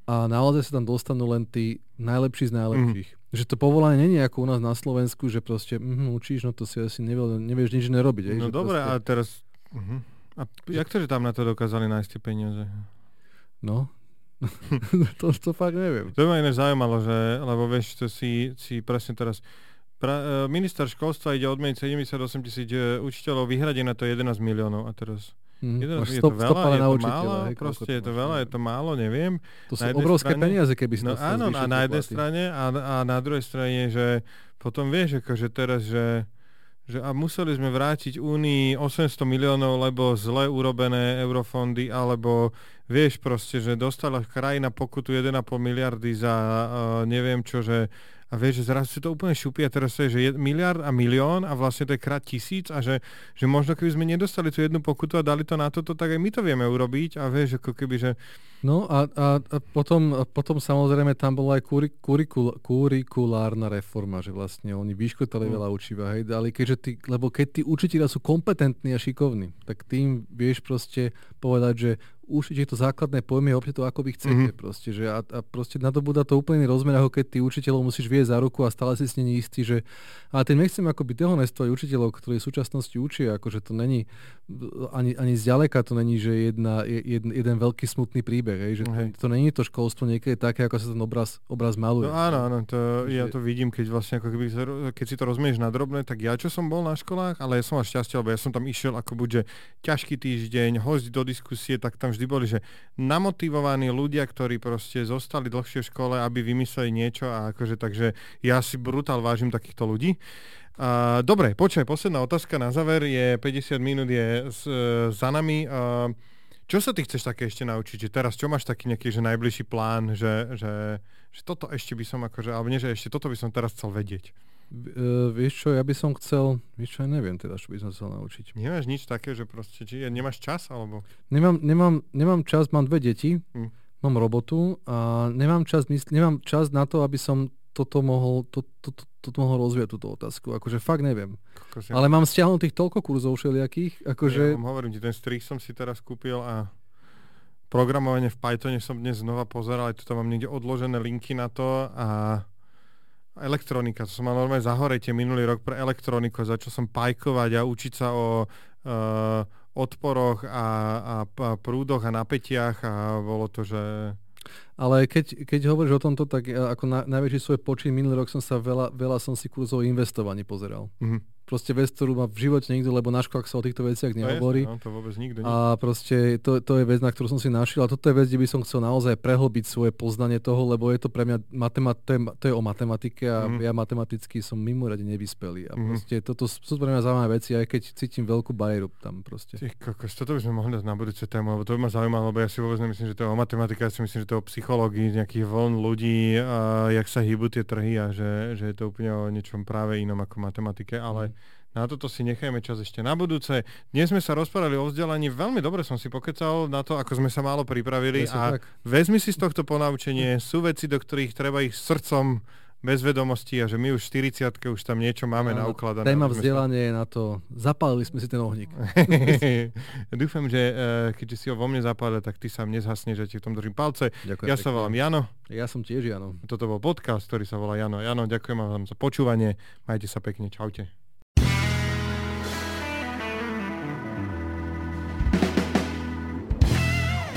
a naozaj sa tam dostanú len tí najlepší z najlepších. Mm. Že to povolanie není ako u nás na Slovensku, že proste mm, učíš, no to si asi nevieš, nevieš nič nerobiť. Aj, no dobre, proste... a teraz... Uh-huh. A jak to, že tam na to dokázali nájsť tie peniaze? No, [LAUGHS] to, to fakt neviem. To ma iné zaujímalo, že, lebo vieš, to si, si presne teraz pra, e, minister školstva ide odmeniť 78 tisíc e, učiteľov, vyhradí na to 11 miliónov a teraz Mm, je, to, je to veľa, je to málo, hej, proste je to veľa, je to málo, neviem. To sú obrovské strane, peniaze, keby si no, Áno, a na jednej strane a, a na druhej strane, že potom vieš, akože teraz, že že a museli sme vrátiť Únii 800 miliónov, lebo zle urobené eurofondy, alebo vieš proste, že dostala krajina pokutu 1,5 miliardy za uh, neviem čo, že a vieš, že zrazu si to úplne šupí a teraz je, že je miliard a milión a vlastne to je krát tisíc a že, že možno keby sme nedostali tú jednu pokutu a dali to na toto, tak aj my to vieme urobiť a vieš, ako keby, že... No a, a, a potom, a potom samozrejme tam bola aj kuri, kurikul, kurikulárna reforma, že vlastne oni vyškotali mm. veľa učiva, hej, ale keďže ty, lebo keď tí učiteľia sú kompetentní a šikovní, tak tým vieš proste povedať, že určite to základné pojmy, robte to ako vy chcete. Mm-hmm. Proste, že a, a proste nadobúda to úplný rozmer, ako keď ty učiteľov musíš viesť za ruku a stále si s nimi istý, že ale tým nechcem akoby dehonestovať učiteľov, ktorí v súčasnosti učia, akože to není ani, ani zďaleka to není, že jedna, jeden, jeden veľký smutný príbeh, hej, že to, to není to školstvo niekedy také, ako sa ten obraz, obraz maluje. No áno, áno, to, že... ja to vidím, keď vlastne ako keby, keď si to rozumieš na drobné, tak ja čo som bol na školách, ale ja som mal šťastie, lebo ja som tam išiel ako buďže ťažký týždeň, host do diskusie, tak tam vždy boli, že namotivovaní ľudia, ktorí proste zostali dlhšie v škole, aby vymysleli niečo a akože takže ja si brutál vážim takýchto ľudí. Uh, dobre, počkaj, posledná otázka na záver je 50 minút je s, za nami. Uh, Čo sa ty chceš také ešte naučiť? Že teraz čo máš taký nejaký že najbližší plán, že, že, že toto ešte by som akože, alebo nie, že ešte toto by som teraz chcel vedieť? Uh, vieš čo, ja by som chcel, vieš čo, ja neviem teda, čo by som chcel naučiť. Nemáš nič také, že proste, či nemáš čas, alebo? Nemám, nemám, nemám čas, mám dve deti, hm. mám robotu a nemám čas, nemám čas na to, aby som toto mohol, to, to, to, to mohol rozvíjať túto otázku. Akože fakt neviem. Kokos, Ale mám stiahnutých toľko kurzov všelijakých, akože... Ja vám hovorím ti, ten strich som si teraz kúpil a programovanie v Pythone som dnes znova pozeral, aj tu tam mám niekde odložené linky na to a elektronika, to som mal normálne zahorete minulý rok pre elektroniku, začal som pajkovať a učiť sa o uh, odporoch a, a, a prúdoch a napätiach a bolo to, že... Ale keď, keď hovoríš o tomto, tak ako na, najväčší svoj počin minulý rok som sa veľa, veľa som si kurzov investovaní pozeral. Mm-hmm proste vec, ktorú má v živote nikto, lebo na školách sa o týchto veciach nehovorí. No, to vôbec nikto A proste to, to je vec, na ktorú som si našiel a toto je vec, kde by som chcel naozaj prehlbiť svoje poznanie toho, lebo je to pre mňa, matemat, to, je, to je o matematike a mm. ja matematicky som mimoriadne nevyspelý. A mm. proste toto sú pre mňa zaujímavé veci, aj keď cítim veľkú bariéru tam proste. Ty kokos, toto by sme mohli dať na budúce tému, lebo to by ma zaujímalo, lebo ja si vôbec nemyslím, že to je o matematike, ja si myslím, že to je o psychológii, nejakých vln ľudí, a jak sa hýbu tie trhy a že, že je to úplne o niečom práve inom ako matematike, ale mm na toto si nechajme čas ešte na budúce. Dnes sme sa rozprávali o vzdelaní, veľmi dobre som si pokecal na to, ako sme sa málo pripravili a tak. vezmi si z tohto ponaučenie, sú veci, do ktorých treba ich srdcom bez vedomostí a že my už v 40 už tam niečo máme no, naukladané. Téma vzdelanie je na to, zapálili sme si ten ohník. [LAUGHS] Dúfam, že uh, keďže si ho vo mne zapálil, tak ty sa mne zhasneš, že ti v tom držím palce. Ďakujem ja sa volám Jano. Ja som tiež Jano. Toto bol podcast, ktorý sa volá Jano. Jano, ďakujem vám za počúvanie. Majte sa pekne. Čaute.